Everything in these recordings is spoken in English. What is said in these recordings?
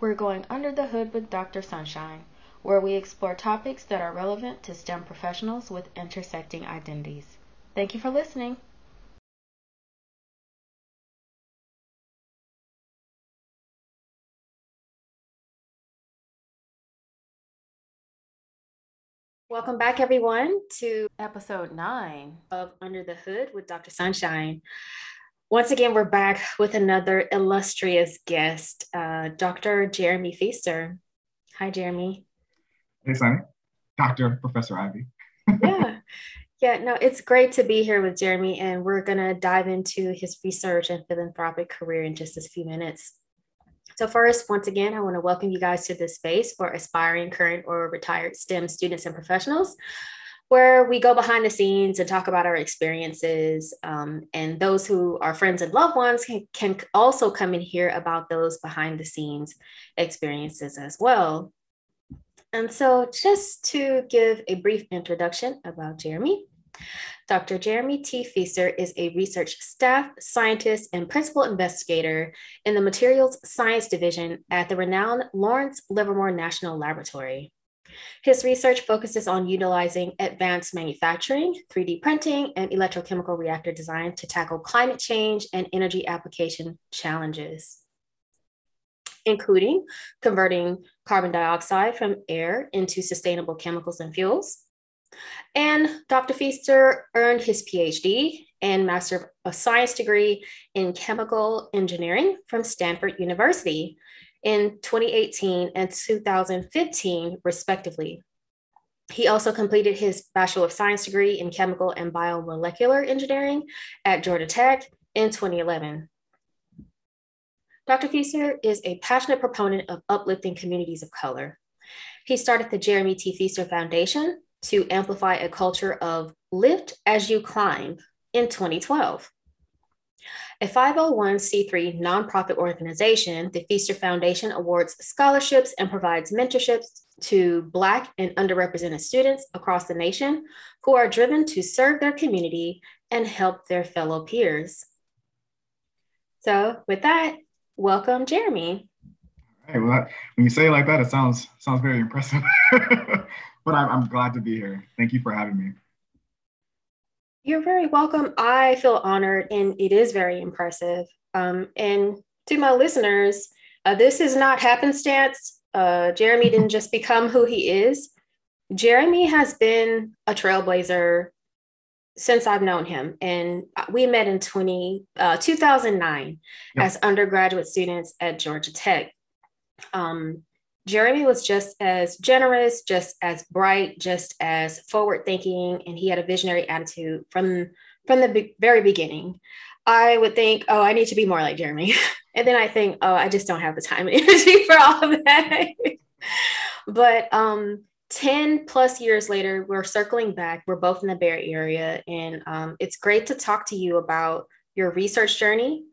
we're going under the hood with Dr. Sunshine, where we explore topics that are relevant to STEM professionals with intersecting identities. Thank you for listening. Welcome back, everyone, to episode nine of Under the Hood with Dr. Sunshine. Once again, we're back with another illustrious guest, uh, Dr. Jeremy Feaster. Hi, Jeremy. Hey, Sunny. Dr. Professor Ivy. yeah. Yeah, no, it's great to be here with Jeremy, and we're going to dive into his research and philanthropic career in just a few minutes. So first, once again, I want to welcome you guys to this space for aspiring, current, or retired STEM students and professionals, where we go behind the scenes and talk about our experiences. Um, and those who are friends and loved ones can, can also come and hear about those behind the scenes experiences as well. And so, just to give a brief introduction about Jeremy, Dr. Jeremy T. Feaster is a research staff, scientist, and principal investigator in the Materials Science Division at the renowned Lawrence Livermore National Laboratory. His research focuses on utilizing advanced manufacturing, 3D printing, and electrochemical reactor design to tackle climate change and energy application challenges, including converting carbon dioxide from air into sustainable chemicals and fuels, and Dr. Feaster earned his PhD and Master of Science degree in Chemical Engineering from Stanford University in 2018 and 2015, respectively. He also completed his Bachelor of Science degree in Chemical and Biomolecular Engineering at Georgia Tech in 2011. Dr. Feaster is a passionate proponent of uplifting communities of color. He started the Jeremy T. Feaster Foundation, to amplify a culture of lift as you climb in 2012. A 501c3 nonprofit organization, the Feaster Foundation awards scholarships and provides mentorships to Black and underrepresented students across the nation who are driven to serve their community and help their fellow peers. So, with that, welcome, Jeremy. Hey, well, that, when you say it like that, it sounds sounds very impressive. but I'm, I'm glad to be here. Thank you for having me. You're very welcome. I feel honored, and it is very impressive. Um, and to my listeners, uh, this is not happenstance. Uh, Jeremy didn't just become who he is. Jeremy has been a trailblazer since I've known him. And we met in 20, uh, 2009 yep. as undergraduate students at Georgia Tech. Um, Jeremy was just as generous, just as bright, just as forward thinking, and he had a visionary attitude from from the be- very beginning. I would think, oh, I need to be more like Jeremy. and then I think, oh, I just don't have the time and energy for all of that. but um, 10 plus years later, we're circling back. We're both in the Bay Area, and um, it's great to talk to you about your research journey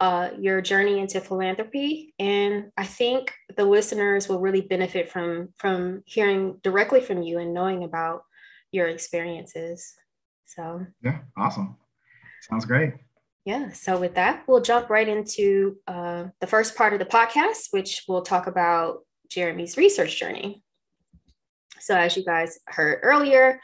uh, your journey into philanthropy. And I think the listeners will really benefit from from hearing directly from you and knowing about your experiences. So yeah, awesome. Sounds great. Yeah. So with that, we'll jump right into uh, the first part of the podcast, which will talk about Jeremy's research journey. So as you guys heard earlier,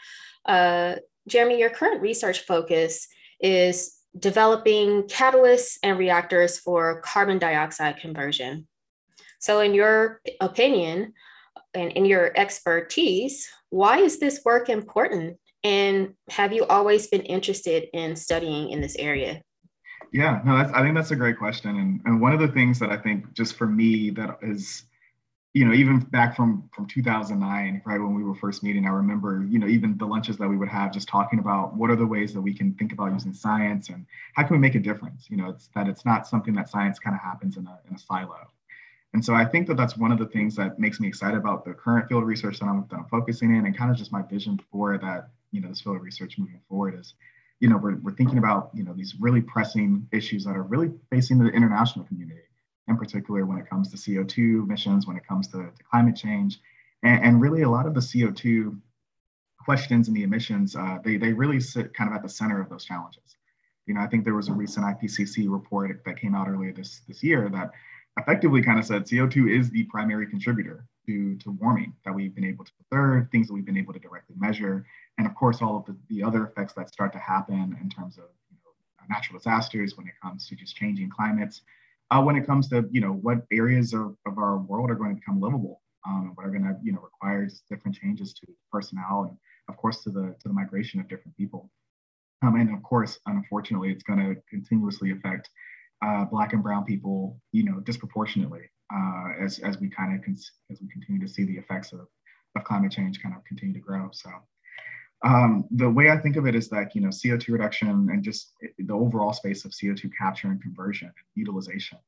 uh, Jeremy, your current research focus is developing catalysts and reactors for carbon dioxide conversion. So, in your opinion and in your expertise, why is this work important? And have you always been interested in studying in this area? Yeah, no, I think that's a great question. And, and one of the things that I think just for me that is you know, even back from from 2009, right when we were first meeting, I remember, you know, even the lunches that we would have, just talking about what are the ways that we can think about using science and how can we make a difference. You know, it's that it's not something that science kind of happens in a in a silo. And so I think that that's one of the things that makes me excited about the current field of research that I'm, that I'm focusing in, and kind of just my vision for that, you know, this field of research moving forward is, you know, we're we're thinking about you know these really pressing issues that are really facing the international community in particular when it comes to CO2 emissions, when it comes to, to climate change. And, and, really, a lot of the CO2 questions and the emissions, uh, they, they really sit kind of at the center of those challenges. You know, I think there was a recent IPCC report that came out earlier this, this year that effectively kind of said CO2 is the primary contributor to, to warming that we've been able to observe, things that we've been able to directly measure, and of course, all of the, the other effects that start to happen in terms of you know, natural disasters when it comes to just changing climates, uh, when it comes to you know what areas of, of our world are going to become livable um, what are going to you know require different changes to personnel and of course to the to the migration of different people. Um, and of course, unfortunately, it's going to continuously affect uh, Black and Brown people, you know, disproportionately uh, as, as we kind of cons- as we continue to see the effects of, of climate change kind of continue to grow. So um, the way I think of it is that you know CO2 reduction and just the overall space of CO2 capture and conversion and utilization.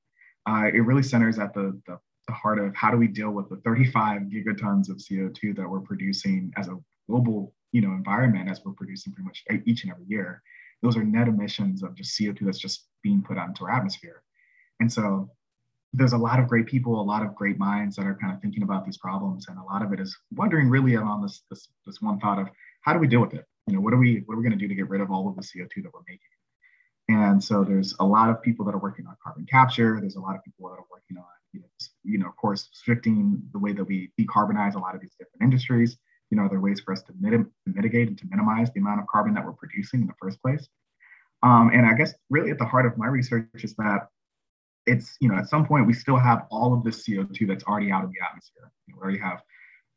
Uh, it really centers at the, the, the heart of how do we deal with the 35 gigatons of CO2 that we're producing as a global you know environment as we're producing pretty much each and every year. Those are net emissions of just CO2 that's just being put out into our atmosphere. And so there's a lot of great people, a lot of great minds that are kind of thinking about these problems, and a lot of it is wondering really on this this this one thought of how do we deal with it? You know, what are we what are we going to do to get rid of all of the CO2 that we're making? And so there's a lot of people that are working on carbon capture. There's a lot of people that are working on, you know, you know, of course, restricting the way that we decarbonize a lot of these different industries. You know, are there ways for us to, mit- mitigate and to minimize the amount of carbon that we're producing in the first place? Um, and I guess really at the heart of my research is that it's, you know, at some point we still have all of this CO2 that's already out of the atmosphere. We already have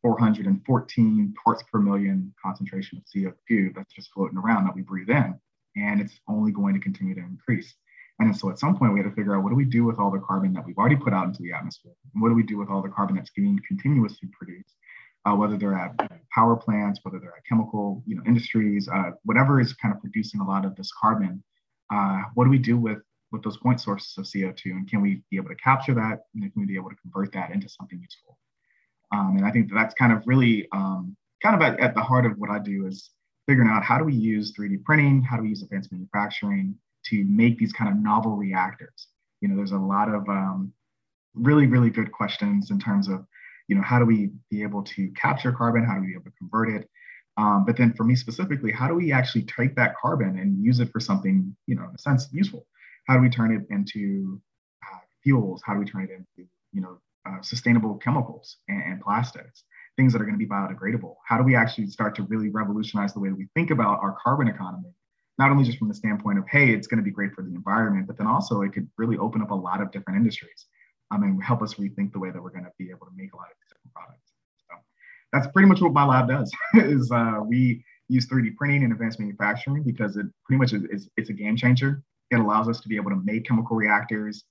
414 parts per million concentration of CO2 that's just floating around that we breathe in. And it's only going to continue to increase. And so at some point, we had to figure out what do we do with all the carbon that we've already put out into the atmosphere? And what do we do with all the carbon that's being continuously produced? Uh, whether they're at power plants, whether they're at chemical you know, industries, uh, whatever is kind of producing a lot of this carbon, uh, what do we do with, with those point sources of CO2? And can we be able to capture that? And can we be able to convert that into something useful? Um, and I think that that's kind of really um, kind of at, at the heart of what I do is figuring out how do we use 3D printing, how do we use advanced manufacturing to make these kind of novel reactors. You know, there's a lot of um, really, really good questions in terms of, you know, how do we be able to capture carbon? How do we be able to convert it? Um, but then for me specifically, how do we actually take that carbon and use it for something, you know, in a sense, useful? How do we turn it into uh, fuels? How do we turn it into, you know, uh, sustainable chemicals and, and, plastics, things that are going to be biodegradable? How do we actually start to really revolutionize the way that we think about our carbon economy? Not only just from the standpoint of, hey, it's going to be great for the environment, but then also it could really open up a lot of different industries um, and help us rethink the way that we're going to be able to make a lot of different products. So that's pretty much what my lab does is uh, we use 3D printing and advanced manufacturing because it pretty much is, is it's a game changer. It allows us to be able to make chemical reactors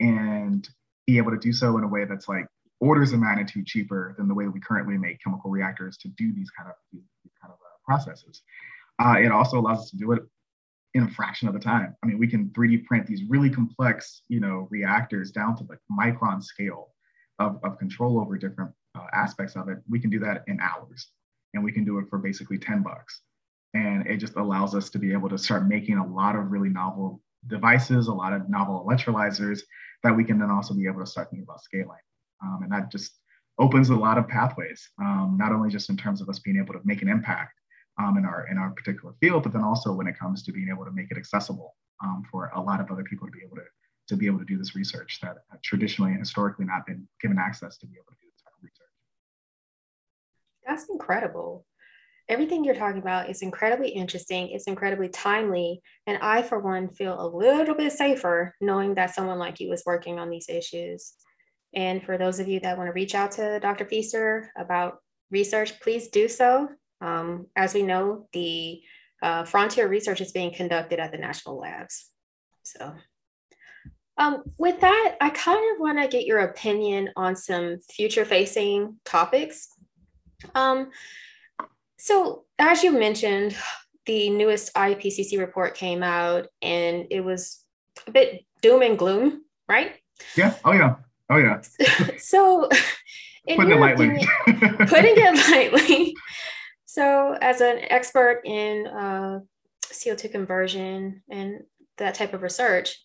and be able to do so in a way that's like orders of magnitude cheaper than the way we currently make chemical reactors to do these kind of these, kind of uh, processes. Uh, it also allows us to do it in a fraction of the time. I mean, we can 3D print these really complex, you know, reactors down to like micron scale of, of control over different uh, aspects of it. We can do that in hours, and we can do it for basically 10 bucks. And it just allows us to be able to start making a lot of really novel devices, a lot of novel electrolyzers that we can then also be able to start thinking about scaling. Um, and that just opens a lot of pathways, um, not only just in terms of us being able to make an impact um, in our in our particular field, but then also when it comes to being able to make it accessible um, for a lot of other people to be able to to be able to do this research that traditionally and historically not been given access to be able to do this type of research. That's incredible everything you're talking about is incredibly interesting. It's incredibly timely. And I, for one, feel a little bit safer knowing that someone like you is working on these issues. And for those of you that want to reach out to Dr. Feaster about research, please do so. Um, as we know, the uh, frontier research is being conducted at the national labs. So, um, with that, I kind of want to get your opinion on some future facing topics. Um, so, as you mentioned, the newest IPCC report came out and it was a bit doom and gloom, right? Yeah. Oh, yeah. Oh, yeah. so, putting it lightly. Opinion, putting it lightly. So, as an expert in uh, CO2 conversion and that type of research,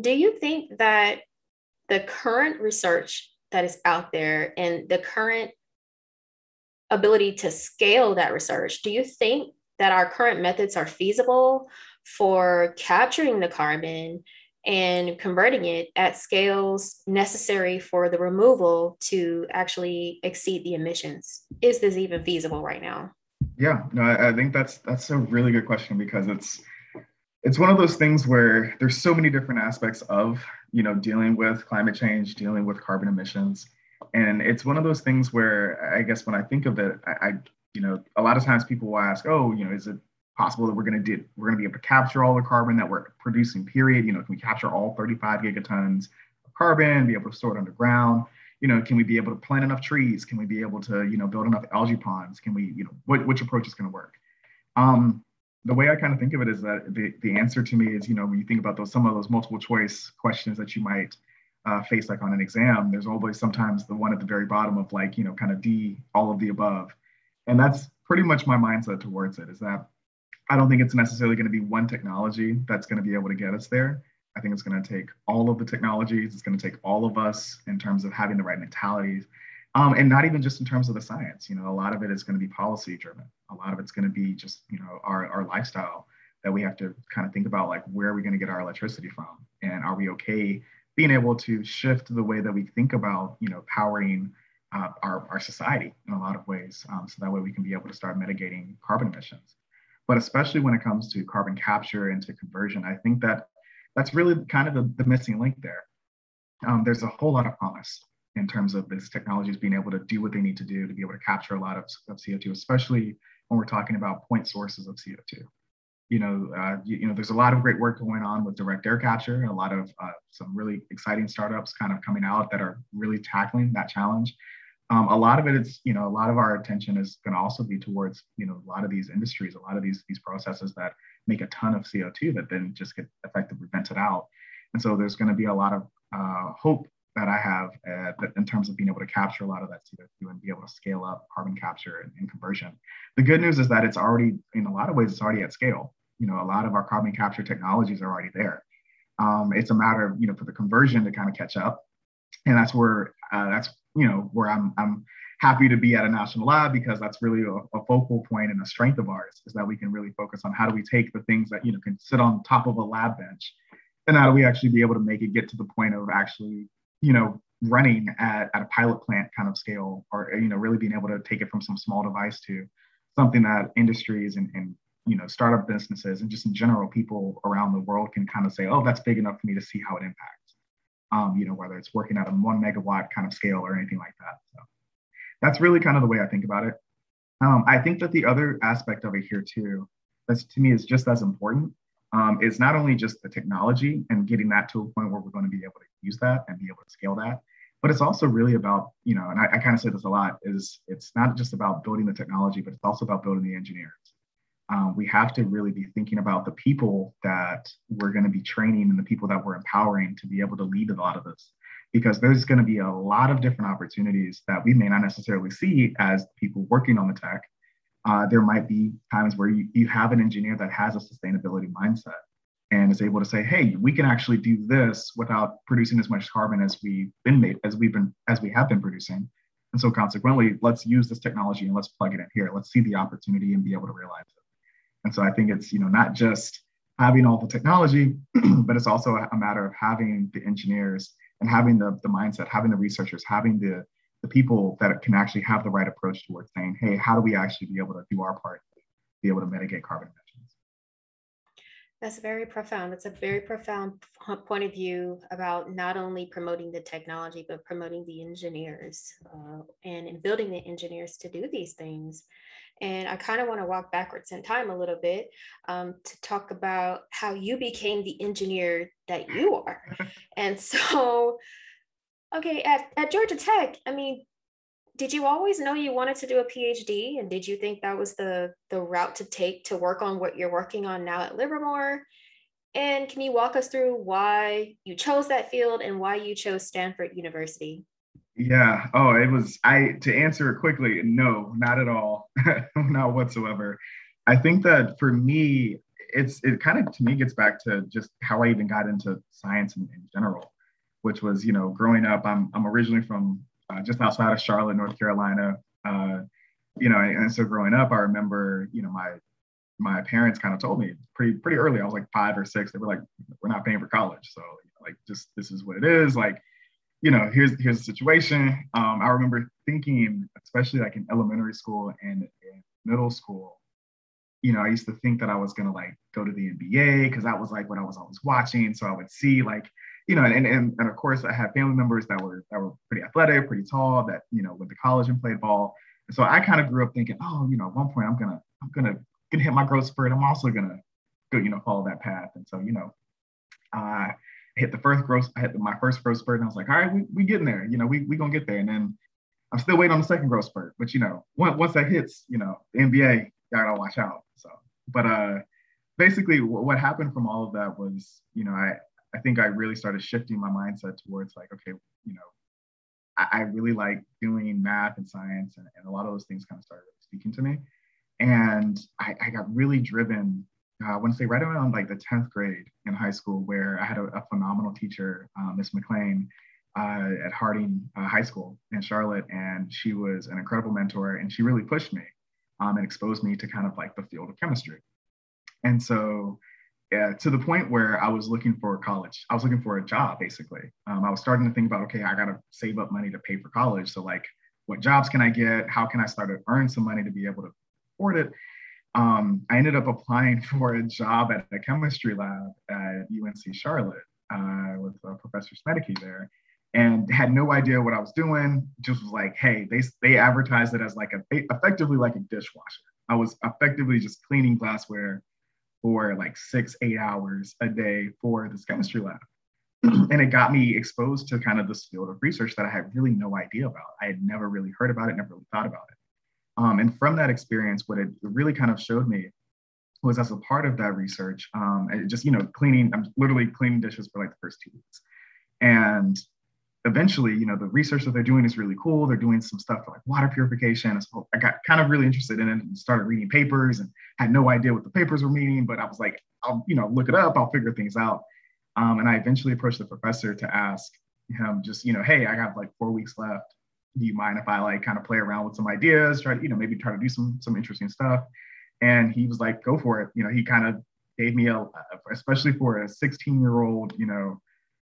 do you think that the current research that is out there and the current ability to scale that research, do you think that our current methods are feasible for capturing the carbon and converting it at scales necessary for the removal to actually exceed the emissions. Is this even feasible right now? Yeah, no, I, think that's that's a really good question because it's it's one of those things where there's so many different aspects of you know dealing with climate change, dealing with carbon emissions, and it's one of those things where I guess when I think of it, I, I you know a lot of times people will ask, oh, you know, is it possible that we're going to do we're going to be able to capture all the carbon that we're producing period? You know can we capture all 35 gigatons of carbon be able to store it underground? You know can we be able to plant enough trees? Can we be able to you know build enough algae ponds? Can we you know what, which approach is going to work? Um, the way i kind of think of it is that the, the answer to me is you know when you think about those some of those multiple choice questions that you might uh, face like on an exam there's always sometimes the one at the very bottom of like you know kind of d all of the above and that's pretty much my mindset towards it is that I don't think it's necessarily going to be one technology that's going to be able to get us there. I think it's going to take all of the technologies. It's going to take all of us in terms of having the right mentalities, um, and not even just in terms of the science. You know, a lot of it is going to be policy driven. A lot of it's going to be just you know our our lifestyle that we have to kind of think about like where are we going to get our electricity from, and are we okay being able to shift the way that we think about you know powering uh, our our society in a lot of ways, um, so that way we can be able to start mitigating carbon emissions. But especially when it comes to carbon capture and to conversion, I think that that's really kind of the, the missing link there. Um, there's a whole lot of promise in terms of these technologies being able to do what they need to do to be able to capture a lot of, of CO2, especially when we're talking about point sources of CO2. You know, uh, you, you, know, there's a lot of great work going on with direct air capture, a lot of uh, some really exciting startups kind of coming out that are really tackling that challenge. Um, a lot of it is you know a lot of our attention is going to also be towards you know a lot of these industries a lot of these these processes that make a ton of co2 that then just get effectively vented out. And so there's going to be a lot of uh, hope that i have uh, in terms of being able to capture a lot of that co2 and be able to scale up carbon capture and, and conversion. The good news is that it's already in a lot of ways it's already at scale you know a lot of our carbon capture technologies are already there. Um, it's a matter of you know for the conversion to kind of catch up. And that's where uh, that's you know where I'm I'm happy to be at a national lab because that's really a, a, focal point and a strength of ours is that we can really focus on how do we take the things that you know can sit on top of a lab bench and how do we actually be able to make it get to the point of actually you know running at, at a pilot plant kind of scale or you know really being able to take it from some small device to something that industries and, and you know startup businesses and just in general people around the world can kind of say oh that's big enough for me to see how it impacts um, you know, whether it's working at a one megawatt kind of scale or anything like that. So that's really kind of the way I think about it. Um, I think that the other aspect of it here too, that's to me is just as important, um, is not only just the technology and getting that to a point where we're going to be able to use that and be able to scale that, but it's also really about, you know, and I, I kind of say this a lot, is it's not just about building the technology, but it's also about building the engineers um, we have to really be thinking about the people that we're going to be training and the people that we're empowering to be able to lead a lot of this. Because there's going to be a lot of different opportunities that we may not necessarily see as people working on the tech. Uh, there might be times where you, you have an engineer that has a sustainability mindset and is able to say hey we can actually do this without producing as much carbon as we've been made as we've been as we have been producing. And so consequently let's use this technology and let's plug it in here. Let's see the opportunity and be able to realize it and so I think it's, you know, not just having all the technology, but it's also a matter of having the engineers and having the, the mindset, having the researchers, having the, the people that can actually have the right approach towards saying, hey, how do we actually be able to do our part, be able to mitigate carbon emissions? That's very profound. That's a very profound point of view about not only promoting the technology, but promoting the engineers uh, and, and building the engineers to do these things. And I kind of want to walk backwards in time a little bit um, to talk about how you became the engineer that you are. and so, okay, at, at Georgia Tech, I mean, did you always know you wanted to do a PhD? And did you think that was the, the route to take to work on what you're working on now at Livermore? And can you walk us through why you chose that field and why you chose Stanford University? Yeah. Oh, it was I to answer it quickly. No, not at all. not whatsoever. I think that for me, it's it kind of to me gets back to just how I even got into science in, in general, which was you know growing up. I'm I'm originally from uh, just outside of Charlotte, North Carolina. Uh, you know, and so growing up, I remember you know my my parents kind of told me pretty pretty early. I was like five or six. They were like, "We're not paying for college, so like just this is what it is." Like, you know, here's here's the situation. Um, I remember thinking, especially like in elementary school and middle school, you know, I used to think that I was gonna like go to the NBA because that was like what I was always watching. So I would see like, you know, and, and and of course I had family members that were that were pretty athletic, pretty tall, that you know went to college and played ball. And so I kind of grew up thinking, oh, you know, at one point I'm gonna I'm gonna gonna hit my growth spurt. I'm also gonna go, you know, follow that path. And so, you know, I hit the first growth, I hit my first growth spurt, and I was like, all right, we we getting there. You know, we we gonna get there. And then I'm still waiting on the second growth spurt. But you know, once once that hits, you know, the NBA, y'all gotta watch out. So, but uh, basically, what happened from all of that was, you know, I I think I really started shifting my mindset towards like, okay, you know, I, I really like doing math and science, and, and a lot of those things kind of started speaking to me. And I, I got really driven, uh, I want to say right around like the 10th grade in high school, where I had a, a phenomenal teacher, uh, Miss McLean, uh, at Harding uh, High School in Charlotte. And she was an incredible mentor and she really pushed me um, and exposed me to kind of like the field of chemistry. And so uh, to the point where I was looking for college. I was looking for a job basically. Um, I was starting to think about, okay, I got to save up money to pay for college. So like, what jobs can I get? How can I start to earn some money to be able to afford it? Um, I ended up applying for a job at a chemistry lab at UNC Charlotte uh, with uh, Professor Smedeke there, and had no idea what I was doing. Just was like, hey, they they advertised it as like a effectively like a dishwasher. I was effectively just cleaning glassware for like six, eight hours a day for this chemistry lab. and it got me exposed to kind of this field of research that I had really no idea about. I had never really heard about it, never really thought about it. Um, and from that experience, what it really kind of showed me was as a part of that research, um, just, you know, cleaning, I'm literally cleaning dishes for like the first two weeks. And eventually, you know, the research that they're doing is really cool. They're doing some stuff for like water purification. So I got kind of really interested in it and started reading papers and had no idea what the papers were meaning, but I was like, I'll, you know, look it up, I'll figure things out. Um, and I eventually approached the professor to ask him just, you know, hey, I have like four weeks left. Do you mind if I like kind of play around with some ideas, try to, you know, maybe try to do some some interesting stuff? And he was like, go for it. You know, he kind of gave me a, especially for a 16 year old, you know,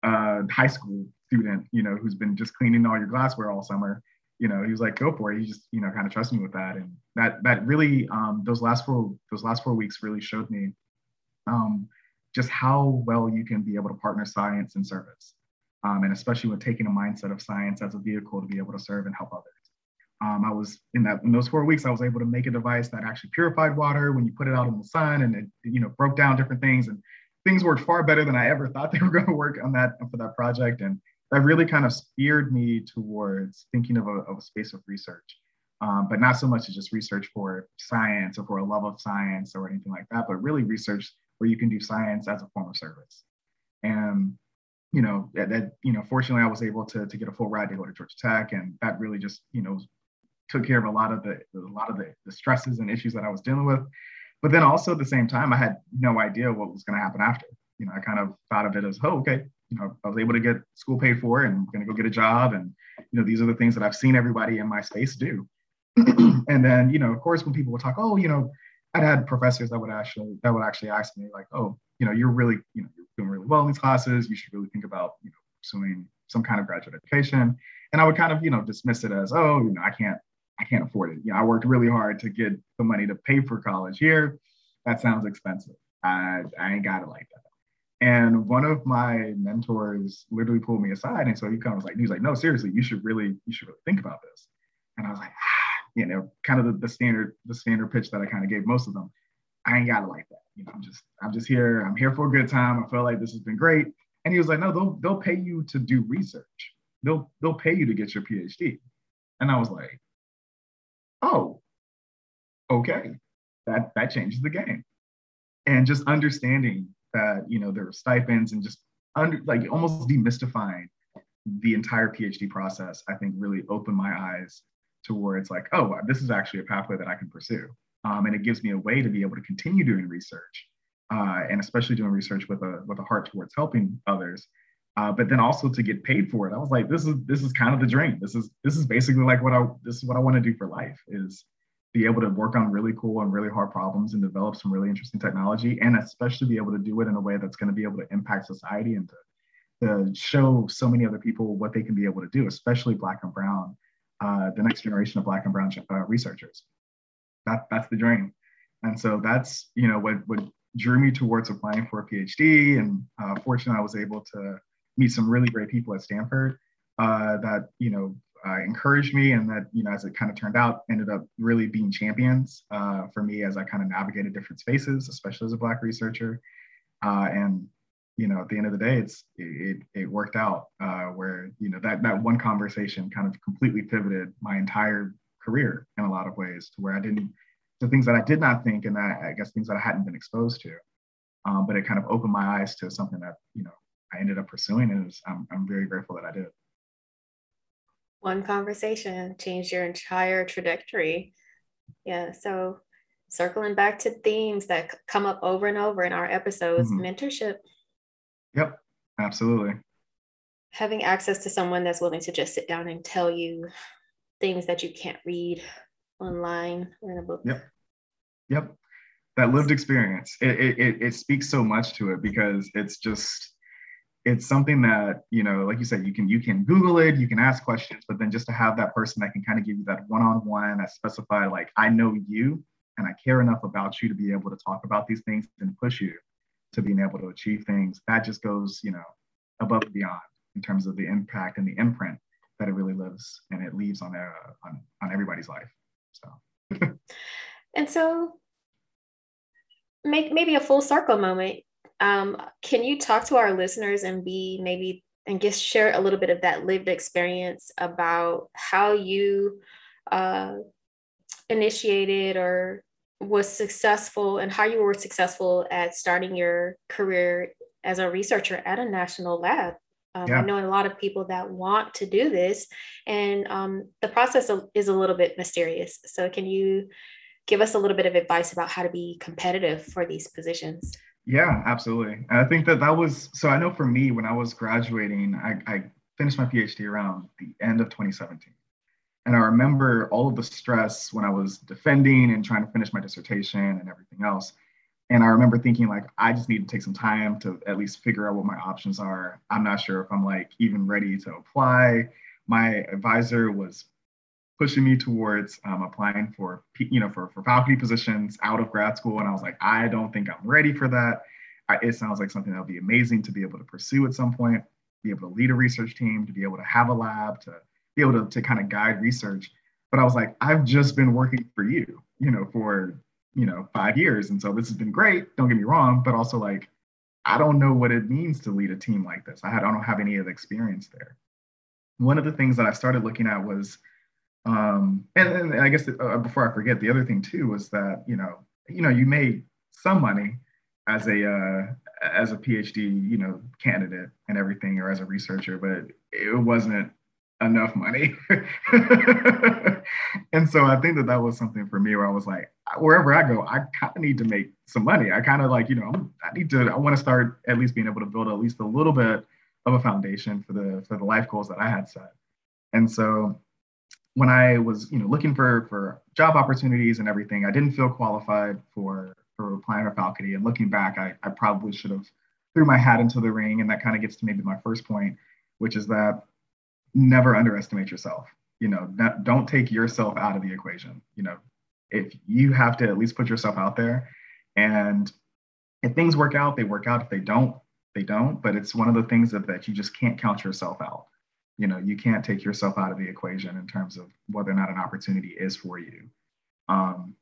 uh, high school student, you know, who's been just cleaning all your glassware all summer, you know, he was like, go for it. He just, you know, kind of trusted me with that. And that, that really, um, those last four, those last four weeks really showed me um, just how well you can be able to partner science and service. Um, and especially with taking a mindset of science as a vehicle to be able to serve and help others. Um, I was in that in those four weeks, I was able to make a device that actually purified water when you put it out in the sun, and it you know broke down different things, and things worked far better than I ever thought they were going to work on that for that project. And that really kind of steered me towards thinking of a, of a space of research, um, but not so much as just research for science or for a love of science or anything like that, but really research where you can do science as a form of service. And you know that, that you know fortunately I was able to to get a full ride to go to Georgia Tech, and that really just you know took care of a lot of the a lot of the, the stresses and issues that I was dealing with. But then also at the same time, I had no idea what was going to happen after. You know, I kind of thought of it as, oh, okay, you know, I was able to get school paid for and I'm going to go get a job. And, you know, these are the things that I've seen everybody in my space do. and then, you know, of course, when people would talk, oh, you know, I'd had professors that would actually, that would actually ask me like, oh, you know, you're really, you know, you're doing really well in these classes. You should really think about, you know, pursuing some kind of graduate education. And I would kind of, you know, dismiss it as, oh, you know, I can't, I can't afford it. You know, I worked really hard to get the money to pay for college here. That sounds expensive. I, I ain't got it like that. And one of my mentors literally pulled me aside. And so he kind of was like, he was like, no, seriously, you should really, you should really think about this. And I was like, ah, you know, kind of the, the standard, the standard pitch that I kind of gave most of them. I ain't got it like that. You know, I'm just, I'm just here. I'm here for a good time. I feel like this has been great. And he was like, no, they'll, they'll pay you to do research. They'll, they'll pay you to get your PhD. And I was like, oh, okay, that, that changes the game. And just understanding that you know there are stipends and just under like almost demystifying the entire PhD process, I think really opened my eyes towards like, oh, this is actually a pathway that I can pursue. Um, and it gives me a way to be able to continue doing research, uh, and especially doing research with a with a heart towards helping others. Uh, but then also to get paid for it, I was like, this is this is kind of the dream. This is this is basically like what I this is what I want to do for life is be able to work on really cool and really hard problems and develop some really interesting technology, and especially be able to do it in a way that's going to be able to impact society and to, to show so many other people what they can be able to do, especially Black and Brown, uh, the next generation of Black and Brown uh, researchers. That, that's the dream. And so that's, you know, what, what drew me towards applying for a PhD. And uh, fortunately, I was able to meet some really great people at Stanford uh, that, you know, uh, encouraged me and that, you know, as it kind of turned out, ended up really being champions uh, for me as I kind of navigated different spaces, especially as a Black researcher. Uh, and, you know, at the end of the day, it's it, it worked out uh, where, you know, that, that one conversation kind of completely pivoted my entire career in a lot of ways to where I didn't, the things that I did not think and that I guess things that I hadn't been exposed to. Um, but it kind of opened my eyes to something that, you know, I ended up pursuing and was, I'm, I'm very grateful that I did one conversation changed your entire trajectory. Yeah. So circling back to themes that come up over and over in our episodes, mm-hmm. mentorship. Yep, absolutely. Having access to someone that's willing to just sit down and tell you things that you can't read online or in a book. Yep. Yep. That lived experience. It, it, it speaks so much to it because it's just it's something that you know like you said you can you can google it you can ask questions but then just to have that person that can kind of give you that one-on-one that specify like i know you and i care enough about you to be able to talk about these things and push you to being able to achieve things that just goes you know above and beyond in terms of the impact and the imprint that it really lives and it leaves on their on, on everybody's life so and so make maybe a full circle moment um, can you talk to our listeners and be maybe and just share a little bit of that lived experience about how you uh, initiated or was successful and how you were successful at starting your career as a researcher at a national lab. Um, yeah. I know a lot of people that want to do this, and um, the process is a little bit mysterious. So, can you give us a little bit of advice about how to be competitive for these positions? Yeah, absolutely. And I think that that was so. I know for me, when I was graduating, I, I finished my PhD around the end of 2017. And I remember all of the stress when I was defending and trying to finish my dissertation and everything else. And I remember thinking like, I just need to take some time to at least figure out what my options are. I'm not sure if I'm like even ready to apply. My advisor was pushing me towards um, applying for you know for, for faculty positions out of grad school and i was like i don't think i'm ready for that I, it sounds like something that would be amazing to be able to pursue at some point be able to lead a research team to be able to have a lab to be able to, to kind of guide research but i was like i've just been working for you you know for you know five years. And so this has been great don't get me wrong but also like i don't know what it means to lead a team like this. I, had, I don't have any of the experience there. One of the things that i started looking at was um, and, and I guess uh, before I forget, the other thing too was that you know you know you made some money as a uh, as a PhD you know candidate and everything, or as a researcher, but it wasn't enough money. and so I think that that was something for me where I was like, wherever I go, I kind of need to make some money. I kind of like, you know, I need to, I want to start at least being able to build at least a little bit of a foundation for the for the life goals that I had set. And so when I was, you know, looking for for job opportunities and everything, I didn't feel qualified for for applying for faculty. And looking back, I, I probably should have threw my hat into the ring. And that kind of gets to maybe my first point, which is that never underestimate yourself. You know, not, don't take yourself out of the equation. You know, if you have to at least put yourself out there, and if things work out, they work out. If they don't, they don't. But it's one of the things that, that you just can't count yourself out you know you can't take yourself out of the equation in terms of whether or not an opportunity is for you um,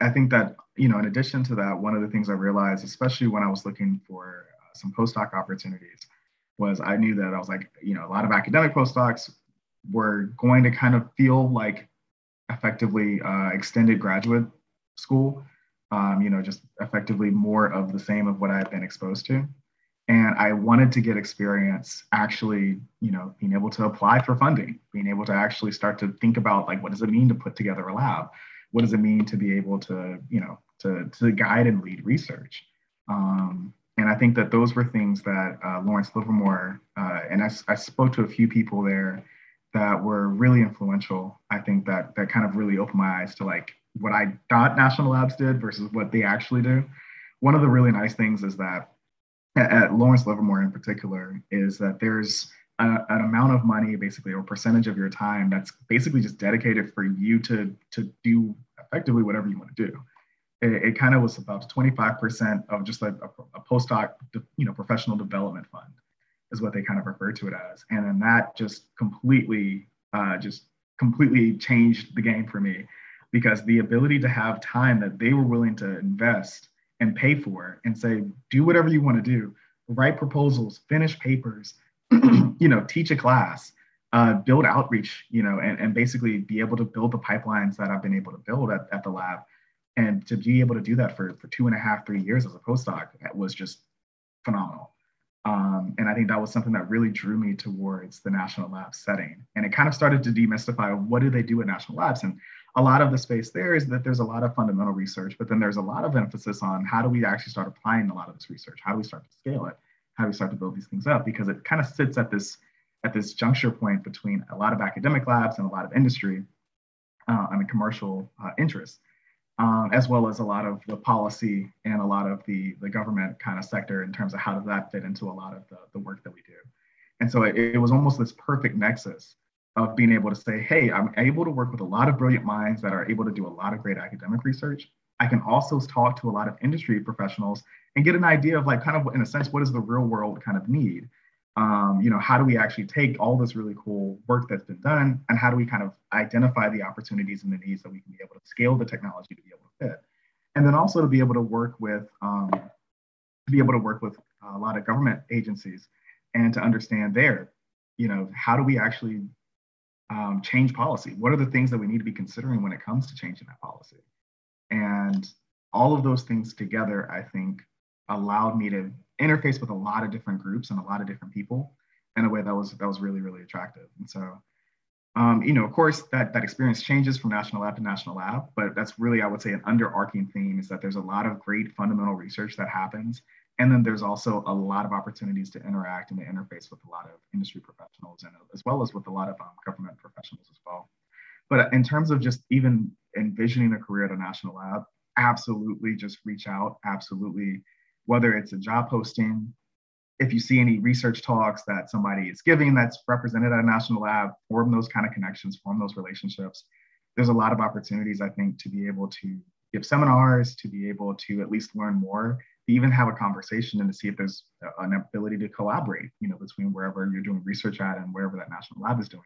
i think that you know in addition to that one of the things i realized especially when i was looking for uh, some postdoc opportunities was i knew that i was like you know a lot of academic postdocs were going to kind of feel like effectively uh, extended graduate school um, you know just effectively more of the same of what i had been exposed to. And i wanted to get experience actually you know being able to apply for funding being able to actually start to think about like what does it mean to put together a lab? What does it mean to be able to you know to, to guide and lead research? Um, and i think that those were things that uh, lawrence livermore uh, and I, I spoke to a few people there that were really influential i think that that kind of really opened my eyes to like what I thought national labs did versus what they actually do. One of the really nice things is that at, Lawrence Livermore in particular is that there's a, an amount of money, basically, or percentage of your time that's basically just dedicated for you to to do effectively whatever you want to do. It, it kind of was about 25% of just like a, a postdoc, you know, professional development fund is what they kind of refer to it as, and then that just completely, uh, just completely changed the game for me because the ability to have time that they were willing to invest and pay for and say, do whatever you want to do, write proposals, finish papers, you know, teach a class, uh, build outreach, you know, and, and basically be able to build the pipelines that I've been able to build at, at the lab. And to be able to do that for, for two and a half, three years as a postdoc was just phenomenal. Um, and I think that was something that really drew me towards the national lab setting. And it kind of started to demystify what do they do at national labs? And a lot of the space there is that there's a lot of fundamental research, but then there's a lot of emphasis on how do we actually start applying a lot of this research? How do we start to scale it? How do we start to build these things up? Because it kind of sits at this at this juncture point between a lot of academic labs and a lot of industry uh, and commercial uh, interests, um, as well as a lot of the policy and a lot of the, the government kind of sector in terms of how does that fit into a lot of the, the work that we do. And so it, it was almost this perfect nexus of being able to say, hey, I'm able to work with a lot of brilliant minds that are able to do a lot of great academic research. I can also talk to a lot of industry professionals and get an idea of like kind of in a sense, what is the real world kind of need? Um, you know, how do we actually take all this really cool work that's been done and how do we kind of identify the opportunities and the needs that we can be able to scale the technology to be able to fit? And then also to be able to work with, um, to be able to work with a lot of government agencies and to understand there, you know, how do we actually um, change policy? What are the things that we need to be considering when it comes to changing that policy? And all of those things together, I think, allowed me to interface with a lot of different groups and a lot of different people in a way that was that was really really attractive. And so, um, you know, of course, that that experience changes from national lab to national lab, but that's really I would say an underarching theme is that there's a lot of great fundamental research that happens and then there's also a lot of opportunities to interact and to interface with a lot of industry professionals and as well as with a lot of um, government professionals as well. But in terms of just even envisioning a career at a national lab, absolutely just reach out. Absolutely, whether it's a job posting, if you see any research talks that somebody is giving that's represented at a national lab, form those kind of connections, form those relationships. There's a lot of opportunities, I think, to be able to give seminars, to be able to at least learn more to even have a conversation and to see if there's an ability to collaborate, you know, between wherever you're doing research at and wherever that national lab is doing.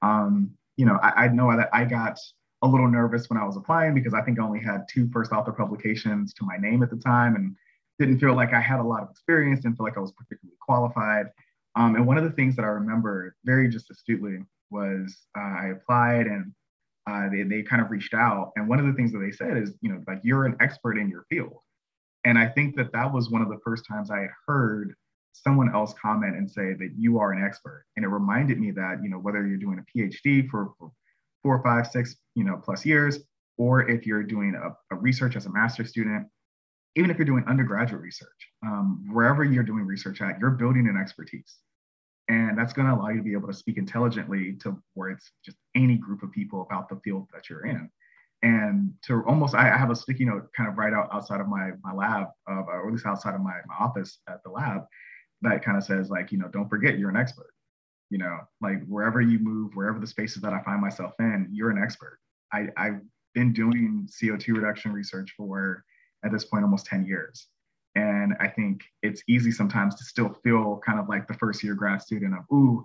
Um, you know, I, I know that I got a little nervous when I was applying because I think I only had two first author publications to my name at the time and didn't feel like I had a lot of experience, didn't feel like I was particularly qualified. Um, and one of the things that I remember very just astutely was uh, I applied and uh, they, they kind of reached out. And one of the things that they said is, you know, like you're an expert in your field. And I think that that was one of the first times I had heard someone else comment and say that you are an expert. And it reminded me that, you know, whether you're doing a PhD for, for four, five, six, you know, plus years, or if you're doing a, a research as a master's student, even if you're doing undergraduate research, um, wherever you're doing research at, you're building an expertise. And that's going to allow you to be able to speak intelligently to where it's just any group of people about the field that you're in. And to almost I, have a sticky note kind of right out outside of my my lab uh, or at least outside of my, my office at the lab that kind of says like you know don't forget you're an expert. You know like wherever you move wherever the spaces that i find myself in you're an expert. I, i've been doing co2 reduction research for at this point almost 10 years and i think it's easy sometimes to still feel kind of like the first year grad student of ooh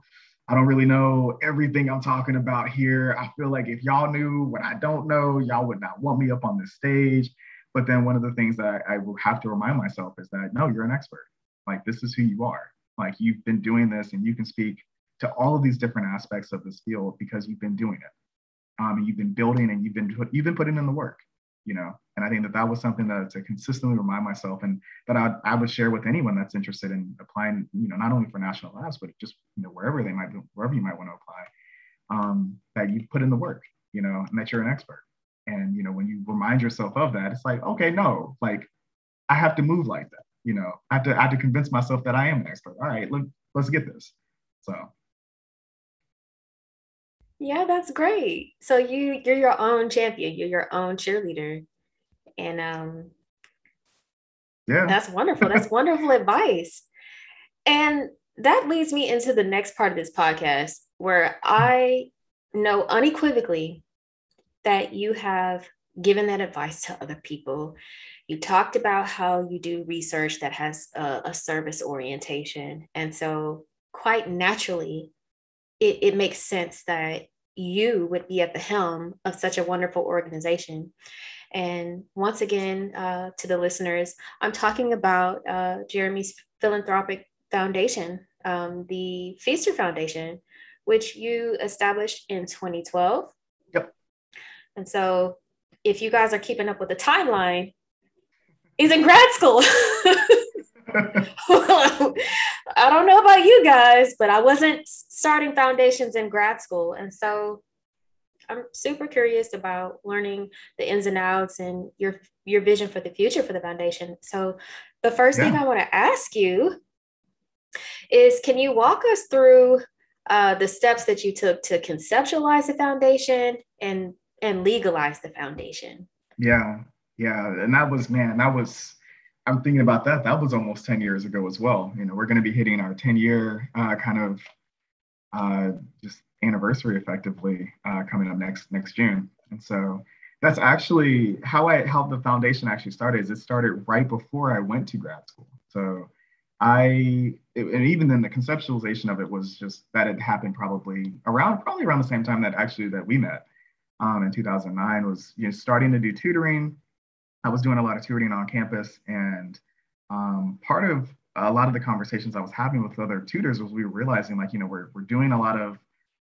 I don't really know everything I'm talking about here. I feel like if y'all knew what I don't know, y'all would not want me up on this stage. But then one of the things that I, I will have to remind myself is that no, you're an expert. Like this is who you are. Like you've been doing this and you can speak to all of these different aspects of this field because you've been doing it. Um, you've been building and you've been you've been putting in the work you know and i think that that was something that to consistently remind myself and that I, I would share with anyone that's interested in applying you know not only for national labs but just you know wherever they might be wherever you might want to apply um, that you put in the work you know and that you're an expert and you know when you remind yourself of that it's like okay no like i have to move like that you know i have to i have to convince myself that i am an expert all right look let's get this so Yeah, that's great. So you you're your own champion. You're your own cheerleader, and um, yeah, that's wonderful. That's wonderful advice. And that leads me into the next part of this podcast, where I know unequivocally that you have given that advice to other people. You talked about how you do research that has a, a service orientation. And so, quite naturally, it, it makes sense that you would be at the helm of such a wonderful organization. And once again, uh, to the listeners, I'm talking about uh, Jeremy's philanthropic foundation, um, the Feaster Foundation, which you established in 2012. Yep. And so, if you guys are keeping up with the timeline, he's in grad school. well, I don't know about you guys, but I wasn't starting foundations in grad school. And so I'm super curious about learning the ins and outs and your your vision for the future for the foundation. So the first yeah. thing I want to ask you is can you walk us through uh, the steps that you took to conceptualize the foundation and and legalize the foundation? Yeah, yeah, and that was man, that was I'm thinking about that. That was almost 10 years ago as well. You know, we're going to be hitting our 10 year uh, kind of uh, just anniversary effectively uh, coming up next next June. And so that's actually how I how the foundation actually started. Is it started right before I went to grad school. So I it, and even then the conceptualization of it was just that it happened probably around probably around the same time that actually that we met um, in 2009 was you know starting to do tutoring I was doing a lot of tutoring on campus, and um, part of a lot of the conversations I was having with other tutors was we were realizing like you know we're we're doing a lot of